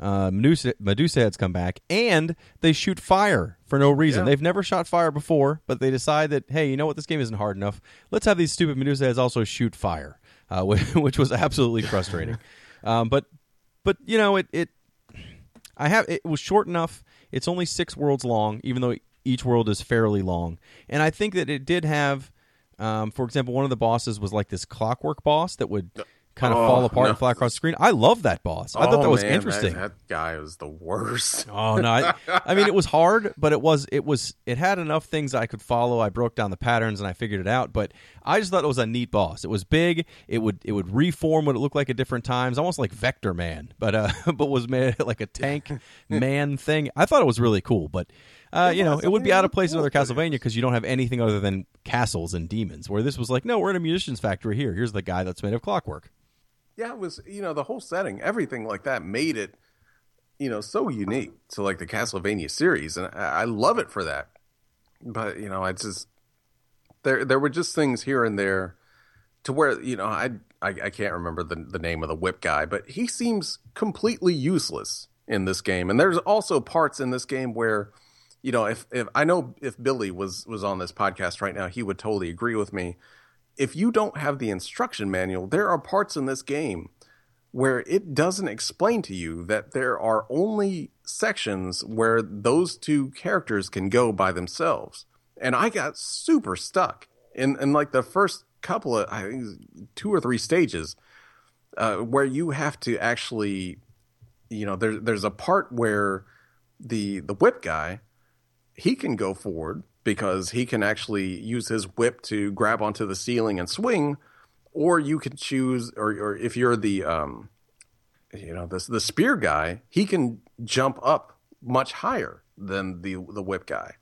uh, Medusa, Medusa heads come back, and they shoot fire for no reason. Yeah. They've never shot fire before, but they decide that hey, you know what, this game isn't hard enough. Let's have these stupid Medusa heads also shoot fire, uh, which was absolutely frustrating. um, but but you know it it I have it was short enough. It's only six worlds long, even though each world is fairly long, and I think that it did have um, for example, one of the bosses was like this clockwork boss that would kind of Oh, fall apart no. and fly across the screen. I love that boss. I thought Oh, that was man, interesting. That, that guy was the worst. Oh no! I, I mean, it was hard, but it was it was it had enough things I could follow. I broke down the patterns and I figured it out. But I just thought it was a neat boss. It was big. It would it would reform what it looked like at different times, almost like Vectorman, but uh, but was made like a tank man thing. I thought it was really cool, but. Uh, you know, it would be out of place in other. Castlevania because you don't have anything other than castles and demons. Where this was like, no, we're in a musician's factory here. Here's the guy that's made of clockwork. Yeah, it was you know the whole setting, everything like that made it you know so unique to like the Castlevania series, and I, I love it for that. But you know, I just there there were just things here and there to where you know I I, I can't remember the the name of the whip guy, but he seems completely useless in this game. And there's also parts in this game where you know if if I know if Billy was was on this podcast right now, he would totally agree with me. If you don't have the instruction manual, there are parts in this game where it doesn't explain to you that there are only sections where those two characters can go by themselves. And I got super stuck in, in like the first couple of, I think, two or three stages uh, where you have to actually, you know, there, there's a part where the the whip guy, he can go forward because he can actually use his whip to grab onto the ceiling and swing, or you can choose, or, or if you're the, um, you know, the the spear guy, he can jump up much higher than the the whip guy.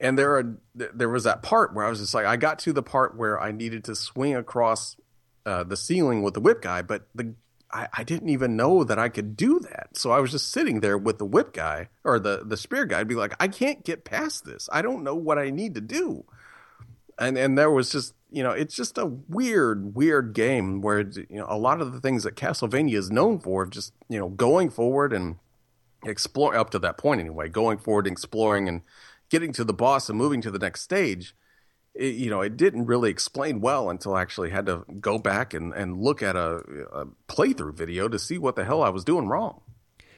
And there are there was that part where I was just like, I got to the part where I needed to swing across uh, the ceiling with the whip guy, but the I, I didn't even know that I could do that. So I was just sitting there with the whip guy or the the spear guy, I'd be like, I can't get past this. I don't know what I need to do. And and there was just you know, it's just a weird, weird game where you know a lot of the things that Castlevania is known for, just you know going forward and explore up to that point anyway, going forward, exploring and getting to the boss and moving to the next stage. It, you know, it didn't really explain well until I actually had to go back and, and look at a, a playthrough video to see what the hell I was doing wrong.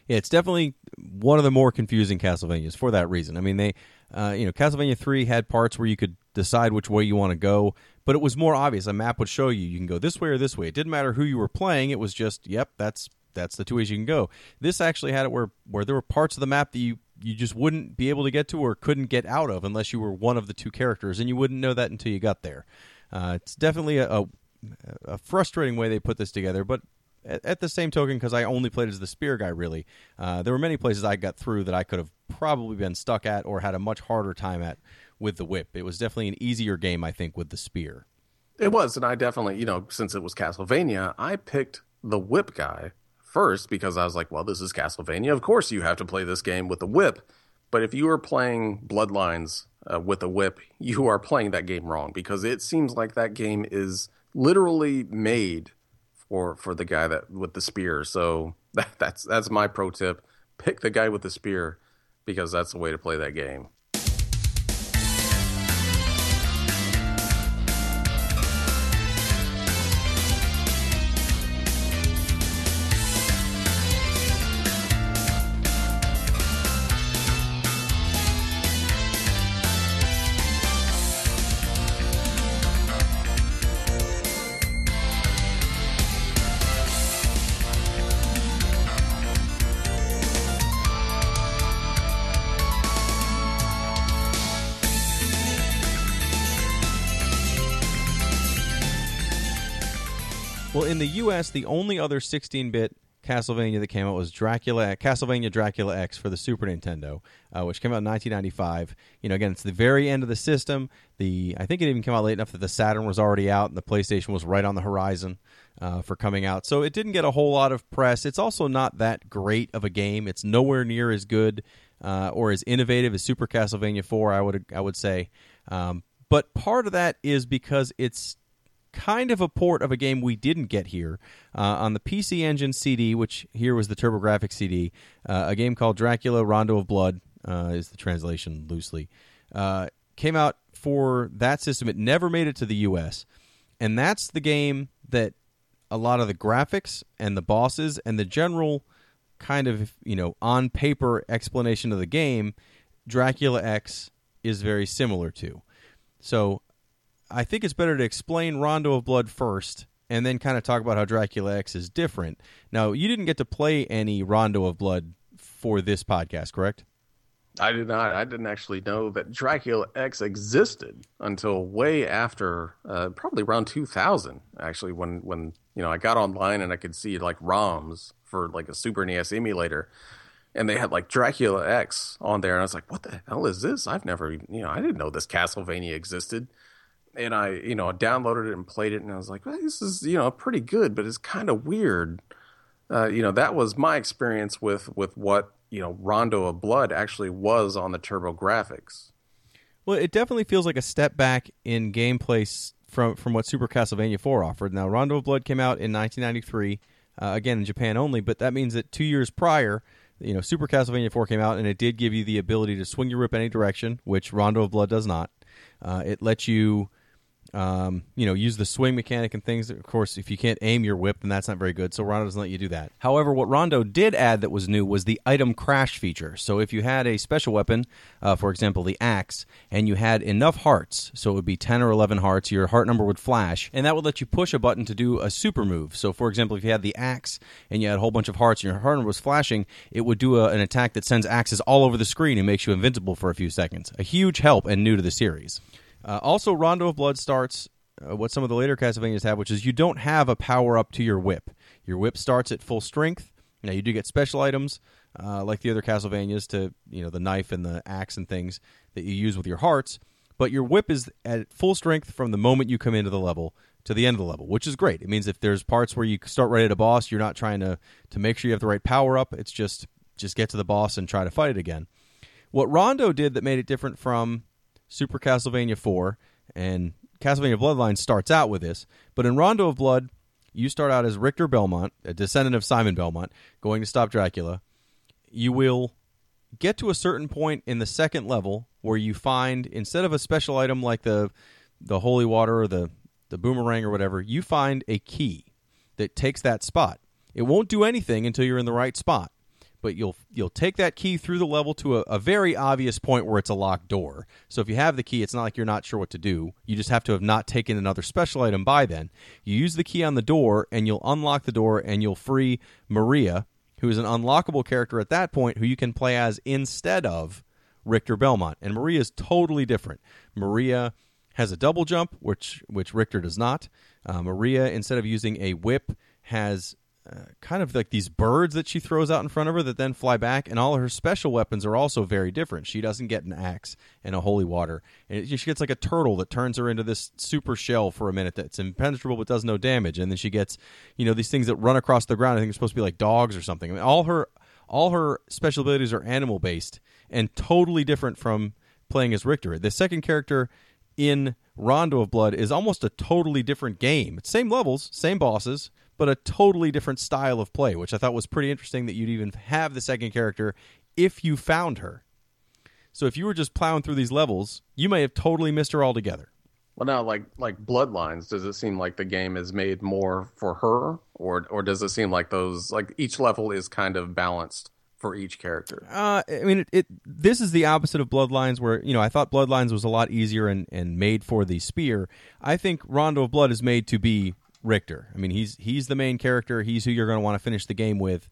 Yeah, it's definitely one of the more confusing Castlevanias for that reason. I mean, they, uh, you know, Castlevania three had parts where you could decide which way you want to go, but it was more obvious. A map would show you you can go this way or this way. It didn't matter who you were playing. It was just, yep, that's that's the two ways you can go. This actually had it where where there were parts of the map that you you just wouldn't be able to get to or couldn't get out of unless you were one of the two characters, and you wouldn't know that until you got there. Uh, it's definitely a, a, a frustrating way they put this together, but at, at the same token, because I only played as the spear guy, really, uh, there were many places I got through that I could have probably been stuck at or had a much harder time at with the whip. It was definitely an easier game, I think, with the spear. It was, and I definitely, you know, since it was Castlevania, I picked the whip guy first because I was like, well, this is Castlevania. Of course, you have to play this game with a whip. But if you are playing Bloodlines uh, with a whip, you are playing that game wrong because it seems like that game is literally made for for the guy that with the spear. So that, that's that's my pro tip: pick the guy with the spear because that's the way to play that game. U.S., the only other 16-bit Castlevania that came out was Dracula, Castlevania Dracula X for the Super Nintendo, uh, which came out in 1995. You know, again, it's the very end of the system. The I think it even came out late enough that the Saturn was already out and the PlayStation was right on the horizon uh, for coming out. So it didn't get a whole lot of press. It's also not that great of a game. It's nowhere near as good uh, or as innovative as Super Castlevania 4. I would I would say, um, but part of that is because it's kind of a port of a game we didn't get here uh, on the PC Engine CD, which here was the TurboGrafx CD. Uh, a game called Dracula: Rondo of Blood uh, is the translation loosely. Uh, came out for that system. It never made it to the U.S., and that's the game that a lot of the graphics and the bosses and the general kind of you know on paper explanation of the game, Dracula X is very similar to. So I think it's better to explain Rondo of Blood first and then kind of talk about how Dracula X is different. Now, you didn't get to play any Rondo of Blood for this podcast, correct? I did not. I didn't actually know that Dracula X existed until way after, uh, probably around 2000. Actually, when when you know I got online and I could see like ROMs for like a Super NES emulator, and they had like Dracula X on there, and I was like, "What the hell is this? I've never, you know, I didn't know this Castlevania existed." And I, you know, downloaded it and played it, and I was like, well, this is, you know, pretty good, but it's kind of weird. Uh, you know, that was my experience with with what you know Rondo of Blood actually was on the TurboGrafx. Well, it definitely feels like a step back in gameplay from from what Super Castlevania 4 offered. Now, Rondo of Blood came out in 1993, uh, again in Japan only, but that means that two years prior, you know, Super Castlevania 4 came out, and it did give you the ability to swing your whip any direction, which Rondo of Blood does not. Uh, it lets you um, you know, use the swing mechanic and things. Of course, if you can't aim your whip, then that's not very good. So Rondo doesn't let you do that. However, what Rondo did add that was new was the item crash feature. So if you had a special weapon, uh, for example, the axe, and you had enough hearts, so it would be 10 or 11 hearts, your heart number would flash, and that would let you push a button to do a super move. So, for example, if you had the axe and you had a whole bunch of hearts and your heart number was flashing, it would do a, an attack that sends axes all over the screen and makes you invincible for a few seconds. A huge help and new to the series. Uh, also, Rondo of Blood starts uh, what some of the later Castlevanias have, which is you don't have a power up to your whip. Your whip starts at full strength. Now you do get special items uh, like the other Castlevanias to you know the knife and the axe and things that you use with your hearts, but your whip is at full strength from the moment you come into the level to the end of the level, which is great. It means if there's parts where you start right at a boss, you're not trying to to make sure you have the right power up. It's just just get to the boss and try to fight it again. What Rondo did that made it different from Super Castlevania 4 and Castlevania Bloodline starts out with this, but in Rondo of Blood, you start out as Richter Belmont, a descendant of Simon Belmont, going to stop Dracula. You will get to a certain point in the second level where you find instead of a special item like the the holy water or the the boomerang or whatever, you find a key that takes that spot. It won't do anything until you're in the right spot but you'll you'll take that key through the level to a, a, very obvious point where it's a locked door. So if you have the key, it's not like you're not sure what to do. You just have to have not taken another special item by then. You use the key on the door, and you'll unlock the door, and you'll free Maria, who is an unlockable character at that point, who you can play as instead of Richter Belmont. And Maria is totally different. Maria has a double jump, which which Richter does not. Uh, Maria, instead of using a whip, has uh, kind of like these birds that she throws out in front of her that then fly back, and all her special weapons are also very different. She doesn't get an axe and a holy water, and she gets like a turtle that turns her into this super shell for a minute that's impenetrable but does no damage, and then she gets you know these things that run across the ground. I think they're supposed to be like dogs or something. I mean, all her all her special abilities are animal based and totally different from playing as Richter. The second character in Rondo of Blood is almost a totally different game. Same levels, same bosses, but a totally different style of play, which I thought was pretty interesting that you'd even have the second character if you found her. So if you were just plowing through these levels, you may have totally missed her altogether. Well, now, like like Bloodlines, does it seem like the game is made more for her, or or does it seem like those like each level is kind of balanced for each character? Uh, I mean, it, it, This is the opposite of Bloodlines, where you know I thought Bloodlines was a lot easier and and made for the spear. I think Rondo of Blood is made to be Richter. I mean, he's he's the main character. He's who you're going to want to finish the game with.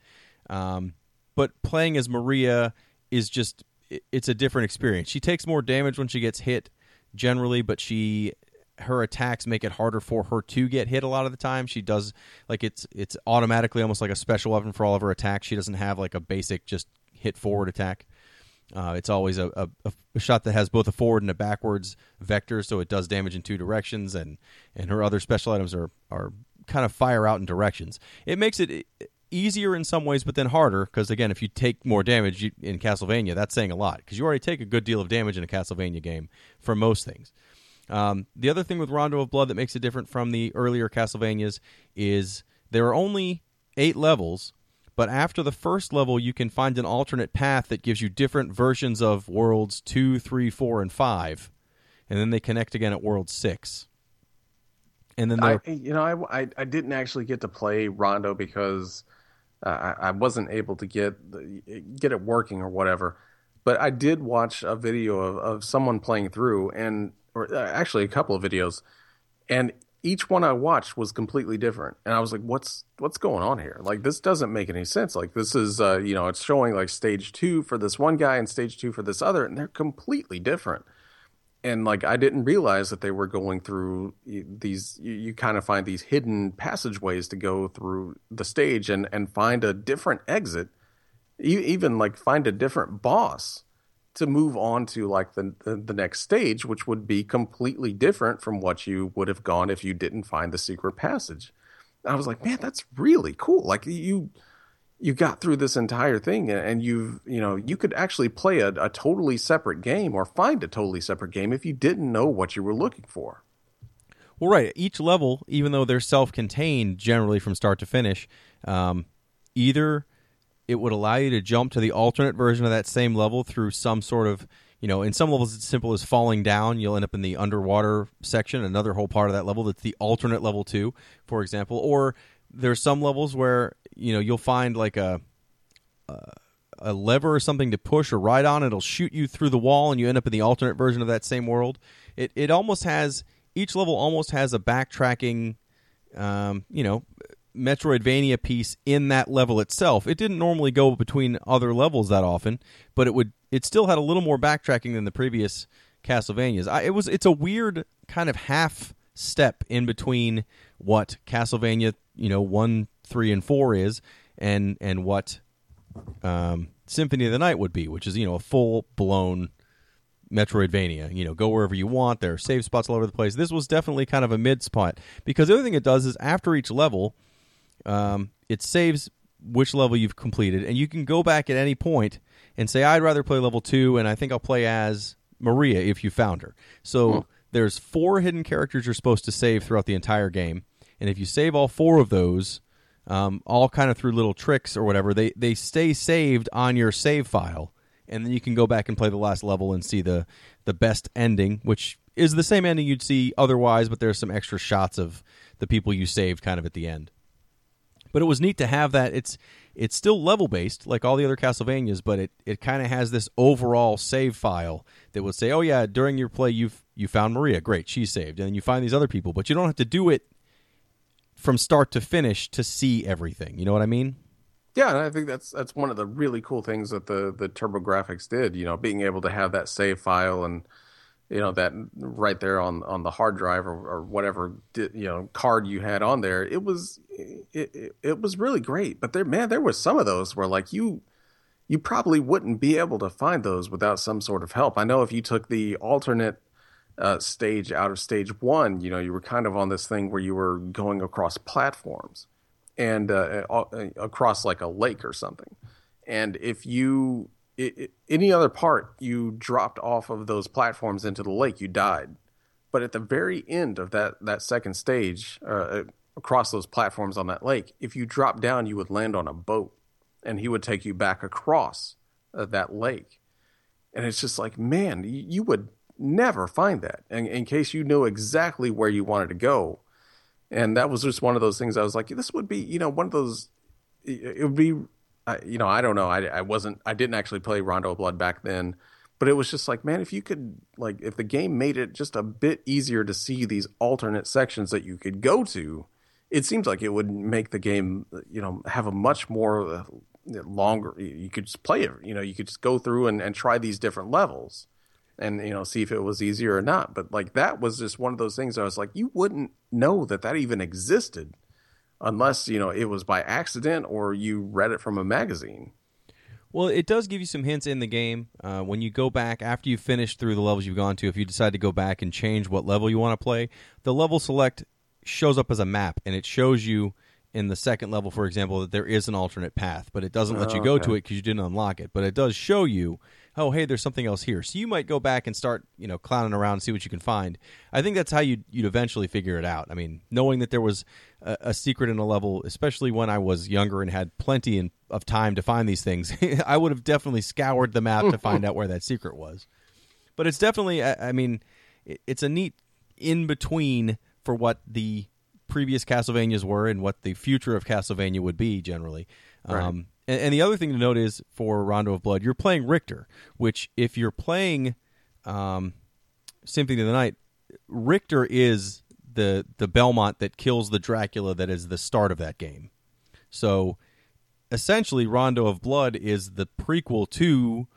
Um, but playing as Maria is just it's a different experience. She takes more damage when she gets hit generally, but she her attacks make it harder for her to get hit a lot of the time. She does like it's it's automatically almost like a special weapon for all of her attacks. She doesn't have like a basic just hit forward attack. Uh, it's always a, a, a, shot that has both a forward and a backwards vector, so it does damage in two directions. And, and her other special items are are kind of fire out in directions. It makes it easier in some ways, but then harder because again, if you take more damage in Castlevania, that's saying a lot because you already take a good deal of damage in a Castlevania game for most things. Um, the other thing with Rondo of Blood that makes it different from the earlier Castlevanias is there are only eight levels, but after the first level, you can find an alternate path that gives you different versions of worlds two, three, four, and five, and then they connect again at world six. And then I, you know, I, I, I didn't actually get to play Rondo because uh, I, I wasn't able to get get it working or whatever. But I did watch a video of, of someone playing through, and or uh, actually a couple of videos, and each one I watched was completely different, and I was like, "What's what's going on here? Like, this doesn't make any sense. Like, this is uh, you know, it's showing like stage two for this one guy and stage two for this other, and they're completely different." And like, I didn't realize that they were going through these. You, you kind of find these hidden passageways to go through the stage and and find a different exit, You even like find a different boss to move on to like the, the, next stage, which would be completely different from what you would have gone if you didn't find the secret passage. I was like, man, that's really cool. Like you you got through this entire thing and you've you know you could actually play a, a totally separate game or find a totally separate game if you didn't know what you were looking for well right each level even though they're self-contained generally from start to finish um, either it would allow you to jump to the alternate version of that same level through some sort of you know in some levels it's simple as falling down you'll end up in the underwater section another whole part of that level that's the alternate level 2 for example. Or there's some levels where you know you'll find like a, a a lever or something to push or ride on it'll shoot you through the wall and you end up in the alternate version of that same world. It it almost has each level almost has a backtracking um, you know Metroidvania piece in that level itself. It didn't normally go between other levels that often, but it would. It still had a little more backtracking than the previous Castlevanias. I, it was. It's a weird kind of half step in between what Castlevania, you know, one, three, and four is, and and what um, Symphony of the Night would be, which is you know a full blown Metroidvania. You know, go wherever you want. There are save spots all over the place. This was definitely kind of a mid spot because the other thing it does is after each level um, it saves which level you've completed, and you can go back at any point and say, "I'd rather play level two, and I think I'll play as Maria if you found her." So hmm. there's four hidden characters you're supposed to save throughout the entire game, and if you save all four of those, um, all kind of through little tricks or whatever, they they stay saved on your save file, and then you can go back and play the last level and see the the best ending, which is the same ending you'd see otherwise, but there's some extra shots of the people you saved kind of at the end. But it was neat to have that. It's it's still level based like all the other Castlevanias, but it, it kind of has this overall save file that will say, "Oh yeah, during your play you've you found Maria, great, she's saved," and then you find these other people, but you don't have to do it from start to finish to see everything. You know what I mean? Yeah, and I think that's that's one of the really cool things that the the TurboGrafx did. You know, being able to have that save file and you know that right there on on the hard drive or, or whatever you know card you had on there it was it, it, it was really great. But there man there was some of those where like you you probably wouldn't be able to find those without some sort of help. I know if you took the alternate uh, stage out of stage one you know you were kind of on this thing where you were going across platforms and uh, across like a lake or something. And if you it, any other part you dropped off of those platforms into the lake, you died. But at the very end of that that second stage, uh, across those platforms on that lake, if you dropped down, you would land on a boat, and he would take you back across uh, that lake. And it's just like, man, you, you would never find that in, in case you knew exactly where you wanted to go. And that was just one of those things. I was like, this would be, you know, one of those. It would be I, you know, I don't know. I, I wasn't, I didn't actually play Rondo Blood back then, but it was just like, man, if you could, like, if the game made it just a bit easier to see these alternate sections that you could go to, it seems like it would make the game, you know, have a much more uh, longer. You could just play it, you know, you could just go through and, and try these different levels and, you know, see if it was easier or not. But like that was just one of those things I was like, you wouldn't know that that even existed unless you know it was by accident or you read it from a magazine. Well, it does give you some hints in the game uh, when you go back after you finish through the levels you've gone to. If you decide to go back and change what level you want to play, the level select shows up as a map, and it shows you in the second level, for example, that there is an alternate path, but it doesn't let you go okay. to it because you didn't unlock it. But it does show you oh hey there's something else here. So you might go back and start you know clowning around and see what you can find. I think that's how you'd, you'd eventually figure it out. I mean knowing that there was a, a secret in a level especially when i was younger and had plenty in, of time to find these things i would have definitely scoured the map to find out where that secret was. But it's definitely i, I mean it, it's a neat in between for what the previous castlevanias were and what the future of castlevania would be generally. Right. um, and, and, the other thing to note is for Rondo of Blood, you're playing Richter, which if you're playing um, Symphony of the Night, Richter is the the Belmont that kills the Dracula that is the start of that game. So essentially, Rondo of Blood is the prequel to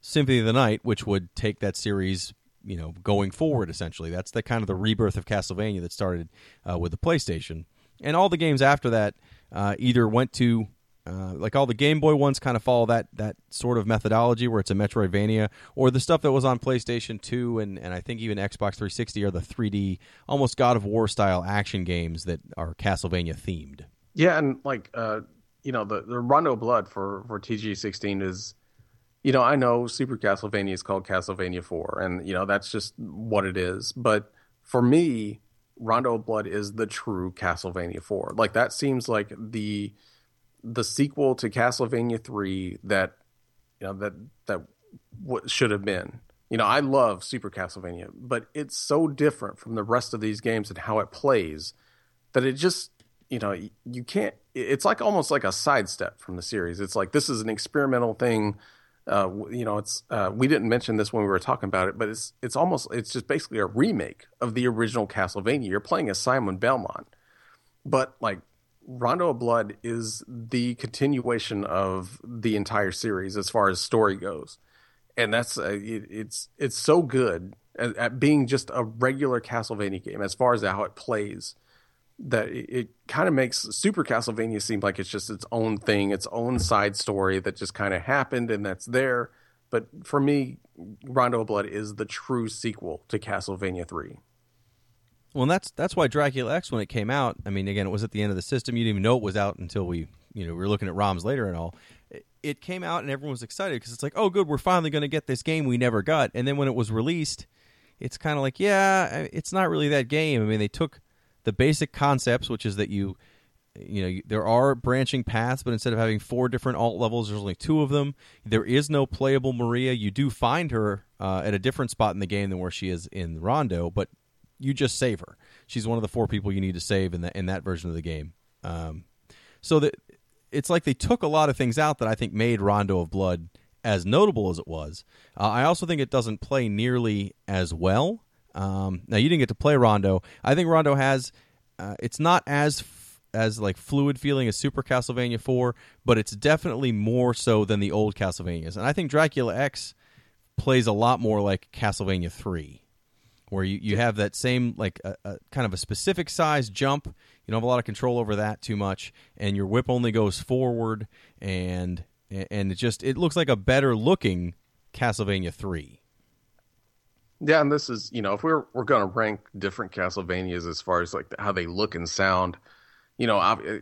Symphony of the Night, which would take that series, you know, going forward. Essentially, that's the kind of the rebirth of Castlevania that started uh, with the PlayStation, and all the games after that uh, either went to uh, like all the Game Boy ones kind of follow that that sort of methodology where it's a Metroidvania, or the stuff that was on PlayStation 2 and, and I think even Xbox 360 are the 3D, almost God of War style action games that are Castlevania themed. Yeah, and like uh, you know the the Rondo Blood for for TG16 is, you know I know Super Castlevania is called Castlevania 4, and you know that's just what it is. But for me, Rondo Blood is the true Castlevania 4. Like that seems like the the sequel to Castlevania 3 that you know that that what should have been. You know, I love Super Castlevania, but it's so different from the rest of these games and how it plays that it just, you know, you can't it's like almost like a sidestep from the series. It's like this is an experimental thing uh, you know, it's uh, we didn't mention this when we were talking about it, but it's it's almost it's just basically a remake of the original Castlevania. You're playing as Simon Belmont, but like Rondo of Blood is the continuation of the entire series as far as story goes, and that's uh, it, it's it's so good at, at, being just a regular Castlevania game as far as how it plays that it, it kind of makes Super Castlevania seem like it's just its own thing, its own side story that just kind of happened and that's there. But for me, Rondo of Blood is the true sequel to Castlevania Three. Well, that's that's why Dracula X when it came out. I mean, again, it was at the end of the system. You didn't even know it was out until we, you know, we were looking at ROMs later and all. It, came out and everyone was excited because it's like, oh, good, we're finally going to get this game we never got. And then when it was released, it's kind of like, yeah, it's not really that game. I mean, they took the basic concepts, which is that you, you know, there are branching paths, but instead of having four different alt levels, there's only two of them. There is no playable Maria. You do find her uh, at a different spot in the game than where she is in Rondo, but you just save her. She's one of the four people you need to save in that in that version of the game. Um, so that it's like they took a lot of things out that I think made Rondo of Blood as notable as it was. Uh, I also think it doesn't play nearly as well. Um, now you didn't get to play Rondo. I think Rondo has. Uh, it's not as f- as like fluid feeling as Super Castlevania 4, but it's definitely more so than the old Castlevanias. And I think Dracula X plays a lot more like Castlevania Three, where you, you have that same like a, a kind of a specific size jump. You don't have a lot of control over that too much, and your whip only goes forward, and and it just it looks like a better looking Castlevania Three. Yeah, and this is you know if we're we're gonna rank different Castlevanias as far as like how they look and sound, you know, I, uh,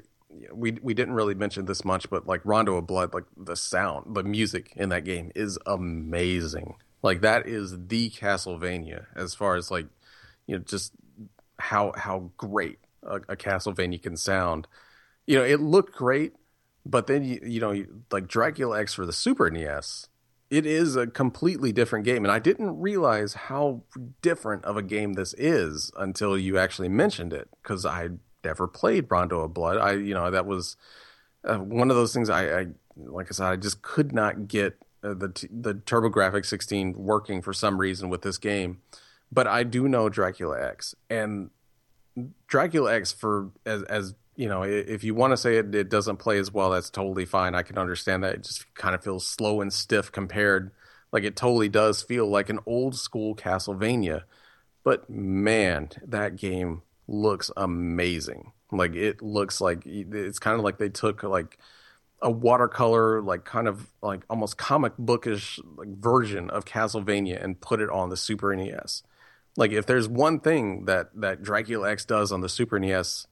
we we didn't really mention this much, but like Rondo of Blood, like the sound, the music in that game is amazing. Like that is the Castlevania as far as like you know just how how great a, a Castlevania can sound. You know, it looked great, but then you you know like Dracula X for the Super NES it is a completely different game and i didn't realize how different of a game this is until you actually mentioned it because i never played rondo of blood i you know that was uh, one of those things I, I, like i said i just could not get uh, the the turbografx 16 working for some reason with this game but i do know dracula x and dracula x for as as you know, if you want to say it, it doesn't play as well, that's totally fine. I can understand that. It just kind of feels slow and stiff compared. Like it totally does feel like an old school Castlevania. But man, that game looks amazing. Like it looks like it's kind of like they took like a watercolor, like kind of like almost comic bookish like version of Castlevania and put it on the Super NES. Like if there's one thing that that Dracula X does on the Super NES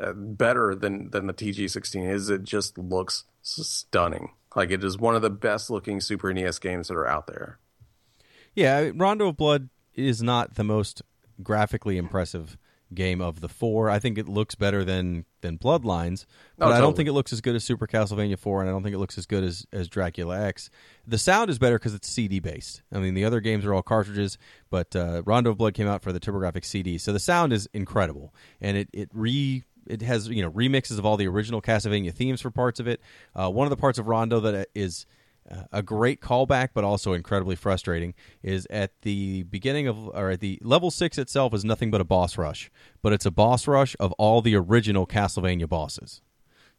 uh, better than than the TG16 is it just looks stunning. Like it is one of the best looking Super NES games that are out there. Yeah, Rondo of Blood is not the most graphically impressive game of the four. I think it looks better than than Bloodlines, but oh, totally. I don't think it looks as good as Super Castlevania four, and I don't think it looks as good as as Dracula X. The sound is better because it's CD based. I mean, the other games are all cartridges, but uh, Rondo of Blood came out for the TurboGrafx CD, so the sound is incredible, and it it re it has you know remixes of all the original Castlevania themes for parts of it. Uh, one of the parts of Rondo that is uh, a great callback, but also incredibly frustrating, is at the beginning of or at the level six itself is nothing but a boss rush, but it's a boss rush of all the original Castlevania bosses.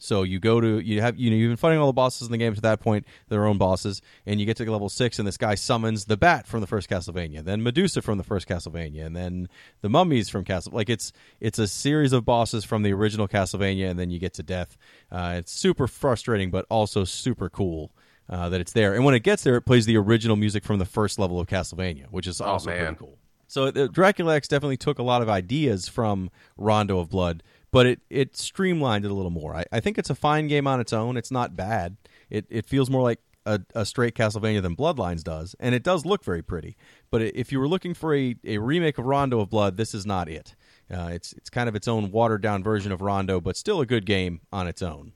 So you go to you have you know you've been fighting all the bosses in the game to that point, their own bosses, and you get to level six, and this guy summons the bat from the first Castlevania, then Medusa from the first Castlevania, and then the mummies from Castle. Like it's it's a series of bosses from the original Castlevania, and then you get to death. Uh, it's super frustrating, but also super cool. Uh, that it's there, and when it gets there, it plays the original music from the first level of Castlevania, which is oh, also oh, pretty cool. So uh, Dracula X definitely took a lot of ideas from Rondo of Blood, but it, it streamlined it a little more. I, I think it's a fine game on its own. It's not bad. It it feels more like a, a, straight Castlevania than Bloodlines does, and it does look very pretty. But if you were looking for a, a remake of Rondo of Blood, this is not it. Uh, it's it's kind of its own watered down version of Rondo, but still a good game on its own.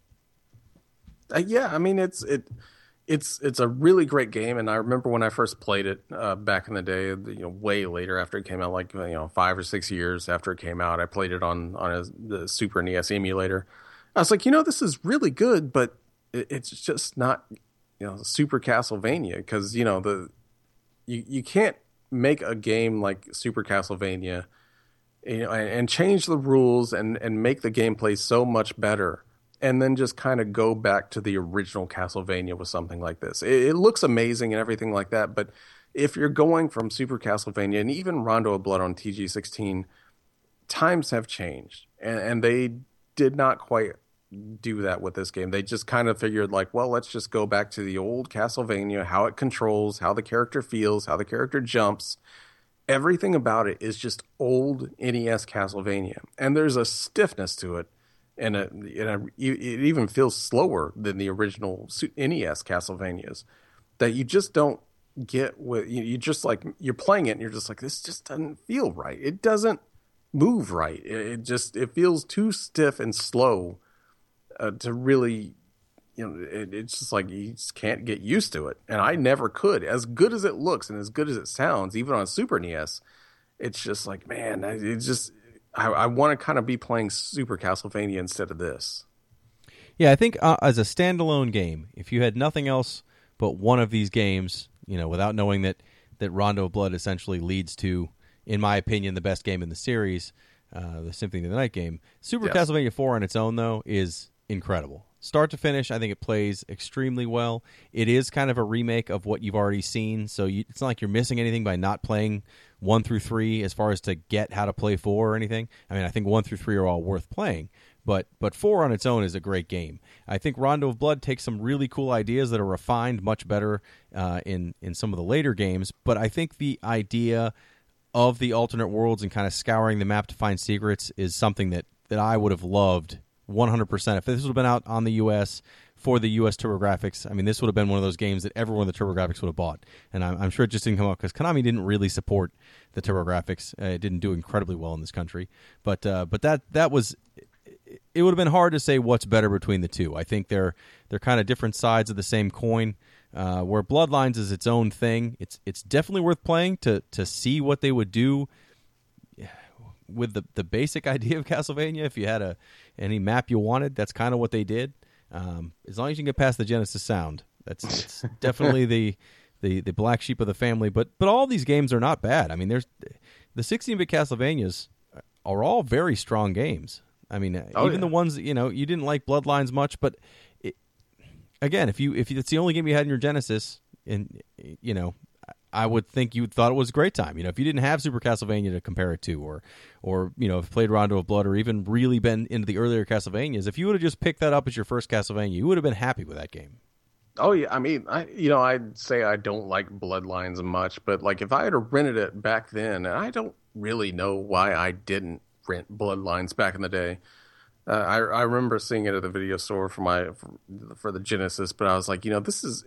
Uh, yeah, I mean it's it it's it's a really great game, and I remember when I first played it uh, back in the day, you know, way later after it came out, like you know, five or six years after it came out. I played it on on a, the Super NES emulator. I was like, you know, this is really good, but it, it's just not, you know, Super Castlevania because you know the you you can't make a game like Super Castlevania, you know, and, and change the rules and and make the gameplay so much better and then just kind of go back to the original Castlevania with something like this. It, it, looks amazing and everything like that, but if you're going from Super Castlevania and even Rondo of Blood on TG16, times have changed, and, and they did not quite do that with this game. They just kind of figured like, well, let's just go back to the old Castlevania, how it controls, how the character feels, how the character jumps. Everything about it is just old NES Castlevania, and there's a stiffness to it and, a, and a, it even feels slower than the original NES Castlevanias that you just don't get with you, you just like you're playing it and you're just like this just doesn't feel right. It doesn't move right. It, it just it feels too stiff and slow uh, to really you know it, it's just like you just can't get used to it. And i never could. As good as it looks and as good as it sounds even on super nes it's just like man it just I, I want to kind of be playing Super Castlevania instead of this. Yeah, I think uh, as a standalone game, if you had nothing else but one of these games, you know, without knowing that that Rondo of Blood essentially leads to, in my opinion, the best game in the series, uh, the Symphony of the Night game. Super yes. Castlevania Four on its own though is incredible. start to finish, I think it plays extremely well. It is kind of a remake of what you've already seen, so you, it's not like you're missing anything by not playing one through three as far as to get how to play four or anything. I mean, I think one through three are all worth playing, but but four on its own is a great game. I think Rondo of Blood takes some really cool ideas that are refined much better uh, in in some of the later games, but I think the idea of the alternate worlds and kind of scouring the map to find secrets is something that that I would have loved 100%. If this would have been out on the US for the US TurboGrafx, I mean, this would have been one of those games that everyone the TurboGrafx would have bought. And I'm, I'm, sure it just didn't come out because Konami didn't really support the TurboGrafx. Uh, it didn't do incredibly well in this country. But uh, but that that was it would have been hard to say what's better between the two. I think they're they're kind of different sides of the same coin. Uh, where Bloodlines is its own thing, it's it's definitely worth playing to to see what they would do with the the basic idea of Castlevania. If you had a any map you wanted, that's kind of what they did. Um, as long as you can get past the Genesis sound, that's it's definitely the, the the black sheep of the family. But but all these games are not bad. I mean, there's the 16-bit Castlevanias are all very strong games. I mean, oh, even yeah. the ones that, you know you didn't like Bloodlines much, but it, again, if you if it's the only game you had in your Genesis, and you know I would think you thought it was a great time. You know, if you didn't have Super Castlevania to compare it to, or or you know, played Rondo of Blood, or even really been into the earlier Castlevanias, if you would have just picked that up as your first Castlevania, you would have been happy with that game. Oh yeah, I mean, I you know, I'd say I don't like Bloodlines much, but like if I had rented it back then, and I don't really know why I didn't rent Bloodlines back in the day. Uh, I I remember seeing it at the video store for my for, for, the Genesis, but I was like, you know, this is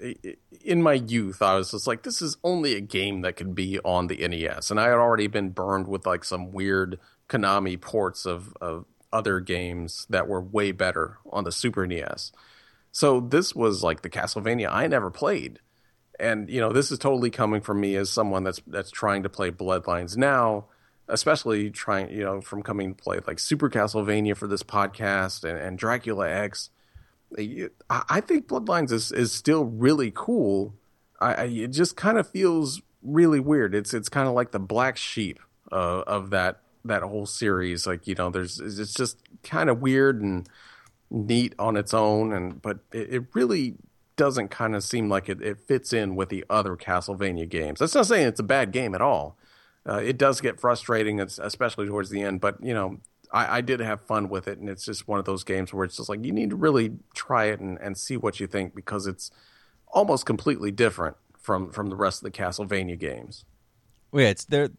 in my youth. I was just like, this is only a game that could be on the NES, and I had already been burned with like some weird Konami ports of of other games that were way better on the Super NES. So this was like the Castlevania I never played, and you know, this is totally coming from me as someone that's that's trying to play Bloodlines now especially trying, you know, from coming to play like Super Castlevania for this podcast and, and Dracula X. I think Bloodlines is, is still really cool. I, I it just kind of feels really weird. It's it's kind of like the black sheep uh, of that that whole series. Like you know, there's it's just kind of weird and neat on its own, and but it, it really doesn't kind of seem like it, it fits in with the other Castlevania games. That's not saying it's a bad game at all uh, it does get frustrating, especially towards the end. But you know, I, I, did have fun with it, and it's just one of those games where it's just like you need to really try it and, and see what you think because it's almost completely different from from the rest of the Castlevania games. Well, yeah, it's they're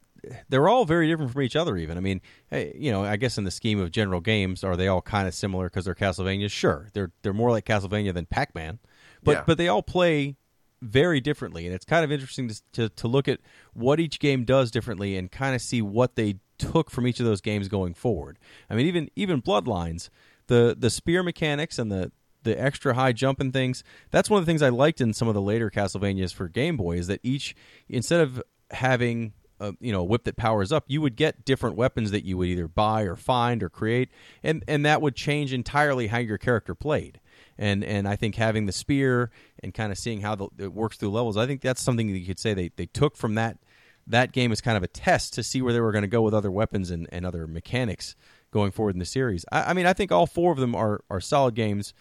they're all very different from each other. Even I mean, hey, you know, I guess in the scheme of general games, are they all kind of similar because they're Castlevania? Sure, they're they're more like Castlevania than Pac Man, but yeah. but they all play very differently, and it's kind of interesting to, to, to look at what each game does differently and kind of see what they took from each of those games going forward. I mean, even even Bloodlines, the the spear mechanics and the the extra high jump and things. That's one of the things I liked in some of the later Castlevanias for Game Boy is that each instead of having a, you know a whip that powers up, you would get different weapons that you would either buy or find or create, and and that would change entirely how your character played and and I think having the spear and kind of seeing how the, it works through levels, I think that's something that you could say they, they took from that that game as kind of a test to see where they were going to go with other weapons and, and other mechanics going forward in the series. I, I mean, I think all four of them are are solid games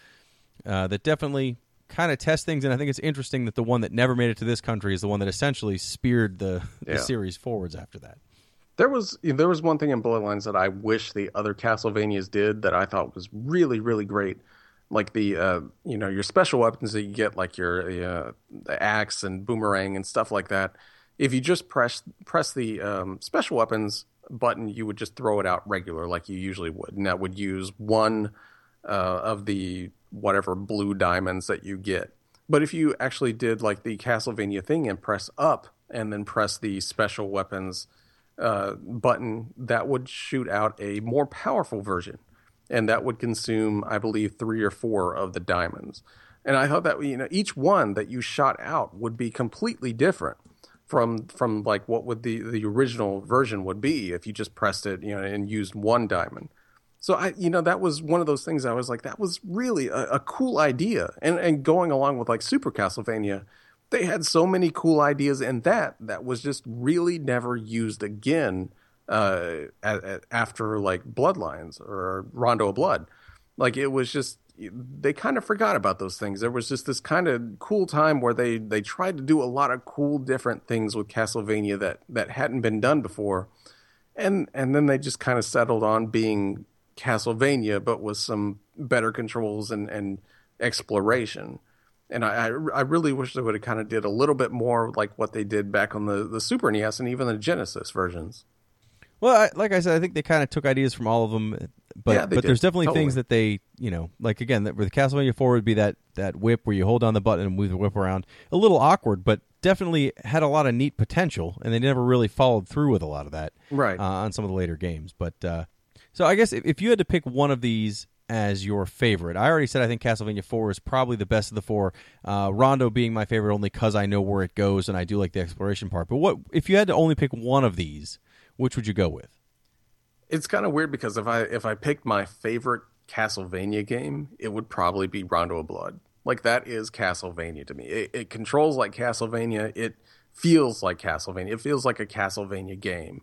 uh, that definitely kind of test things, and I think it's interesting that the one that never made it to this country is the one that essentially speared the, yeah. the series forwards after that. There was there was one thing in Bloodlines that I wish the other Castlevanias did that I thought was really really great like the uh, you know your special weapons that you get like your uh, the axe and boomerang and stuff like that. If you just press press the um, special weapons button you would just throw it out regular like you usually would. And that would use one uh, of the whatever blue diamonds that you get. But if you actually did like the castlevania thing and press up and then press the special weapons uh, button that would shoot out a more powerful version and that would consume, I believe, three or four of the diamonds. And I thought that you know each one that you shot out would be completely different from from like what would the the original version would be if you just pressed it you know and used one diamond. So I you know that was one of those things I was like that was really a, a cool idea and and going along with like Super Castlevania they had so many cool ideas in that that was just really never used again uh, at, at, after like Bloodlines or Rondo of Blood. Like it was just they kind of forgot about those things. There was just this kind of cool time where they they tried to do a lot of cool different things with Castlevania that that hadn't been done before, and and then they just kind of settled on being Castlevania, but with some better controls and and exploration. And I, I really wish they would have kind of did a little bit more like what they did back on the, the Super NES and even the Genesis versions. Well, I, like I said, I think they kind of took ideas from all of them, but Yeah, but did. there's definitely Totally. things that they you know like again that with Castlevania Four would be that that whip where you hold down the button and move the whip around. A little awkward, but definitely had a lot of neat potential, and they never really followed through with a lot of that Right. uh, on some of the later games. But uh, so I guess if, if you had to pick one of these as your favorite, I already said I think Castlevania Four is probably the best of the four. Uh, Rondo being my favorite only because I know where it goes and I do like the exploration part. But what if you had to only pick one of these? Which would you go with? It's kind of weird because if I if I picked my favorite Castlevania game, it would probably be Rondo of Blood. Like that is Castlevania to me. It, it controls like Castlevania. It feels like Castlevania. It feels like a Castlevania game.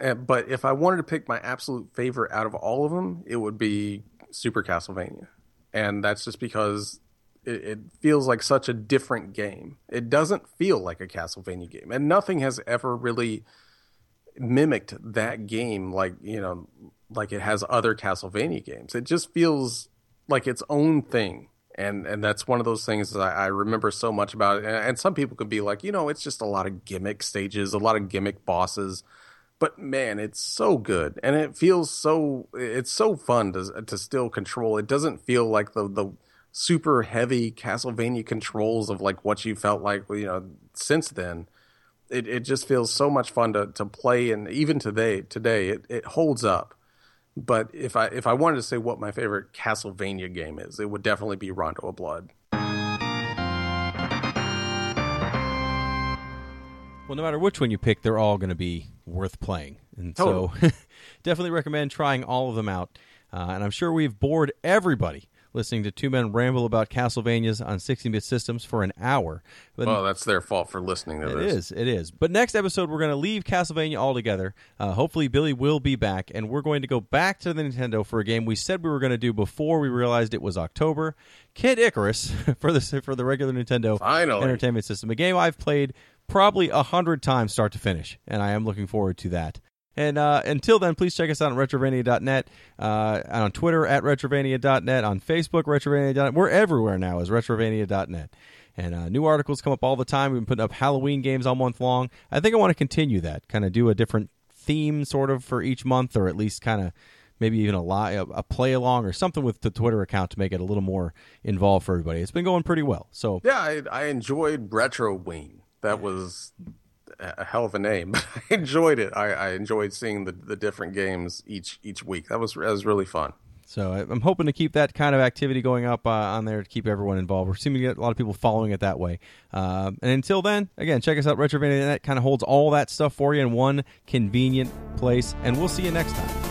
Uh, But if I wanted to pick my absolute favorite out of all of them, it would be Super Castlevania, and that's just because it, it feels like such a different game. It doesn't feel like a Castlevania game, and nothing has ever really mimicked that game like you know like it has other castlevania games. It just feels like its own thing. And and that's one of those things that I, I remember so much about it. And, and some people could be like you know it's just a lot of gimmick stages a lot of gimmick bosses. But man it's so good. And it feels so it's so fun to to still control. It doesn't feel like the the super heavy castlevania controls of like what you felt like you know since then it, it just feels so much fun to, to play and even today today it, it holds up. But if i if i wanted to say what my favorite castlevania game is it would definitely be rondo of blood. Well, no matter which one you pick, they're all going to be worth playing, and so definitely recommend trying all of them out. Uh, and I'm sure we've bored everybody listening to two men ramble about Castlevanias on 16-bit systems for an hour. But well that's their fault for listening to It this is. It is. But next episode, we're going to leave Castlevania altogether. Uh, hopefully, Billy will be back, and we're going to go back to the Nintendo for a game we said we were going to do before we realized it was October. Kid Icarus for the for the regular Nintendo Finally. Entertainment System, a game I've played probably a hundred times start to finish, and I am looking forward to that. And uh, until then, please check us out on retrovania.net, uh, on Twitter at retrovania.net, on Facebook, retrovania.net. We're everywhere now as retrovania.net. And uh, new articles come up all the time. We've been putting up Halloween games all month long. I think I want to continue that, kind of do a different theme sort of for each month, or at least kind of maybe even a, li- a, play along or something with the Twitter account to make it a little more involved for everybody. It's been going pretty well. So yeah i, I enjoyed retro ween that was a hell of a name but i enjoyed it i, I enjoyed seeing the, the different games each each week that was that was really fun So I'm hoping to keep that kind of activity going up uh, on there to keep everyone involved. We're seeming to get a lot of people following it that way. Um, and until then, again, check us out. Retrovania.net kind of holds all that stuff for you in one convenient place. And we'll see you next time.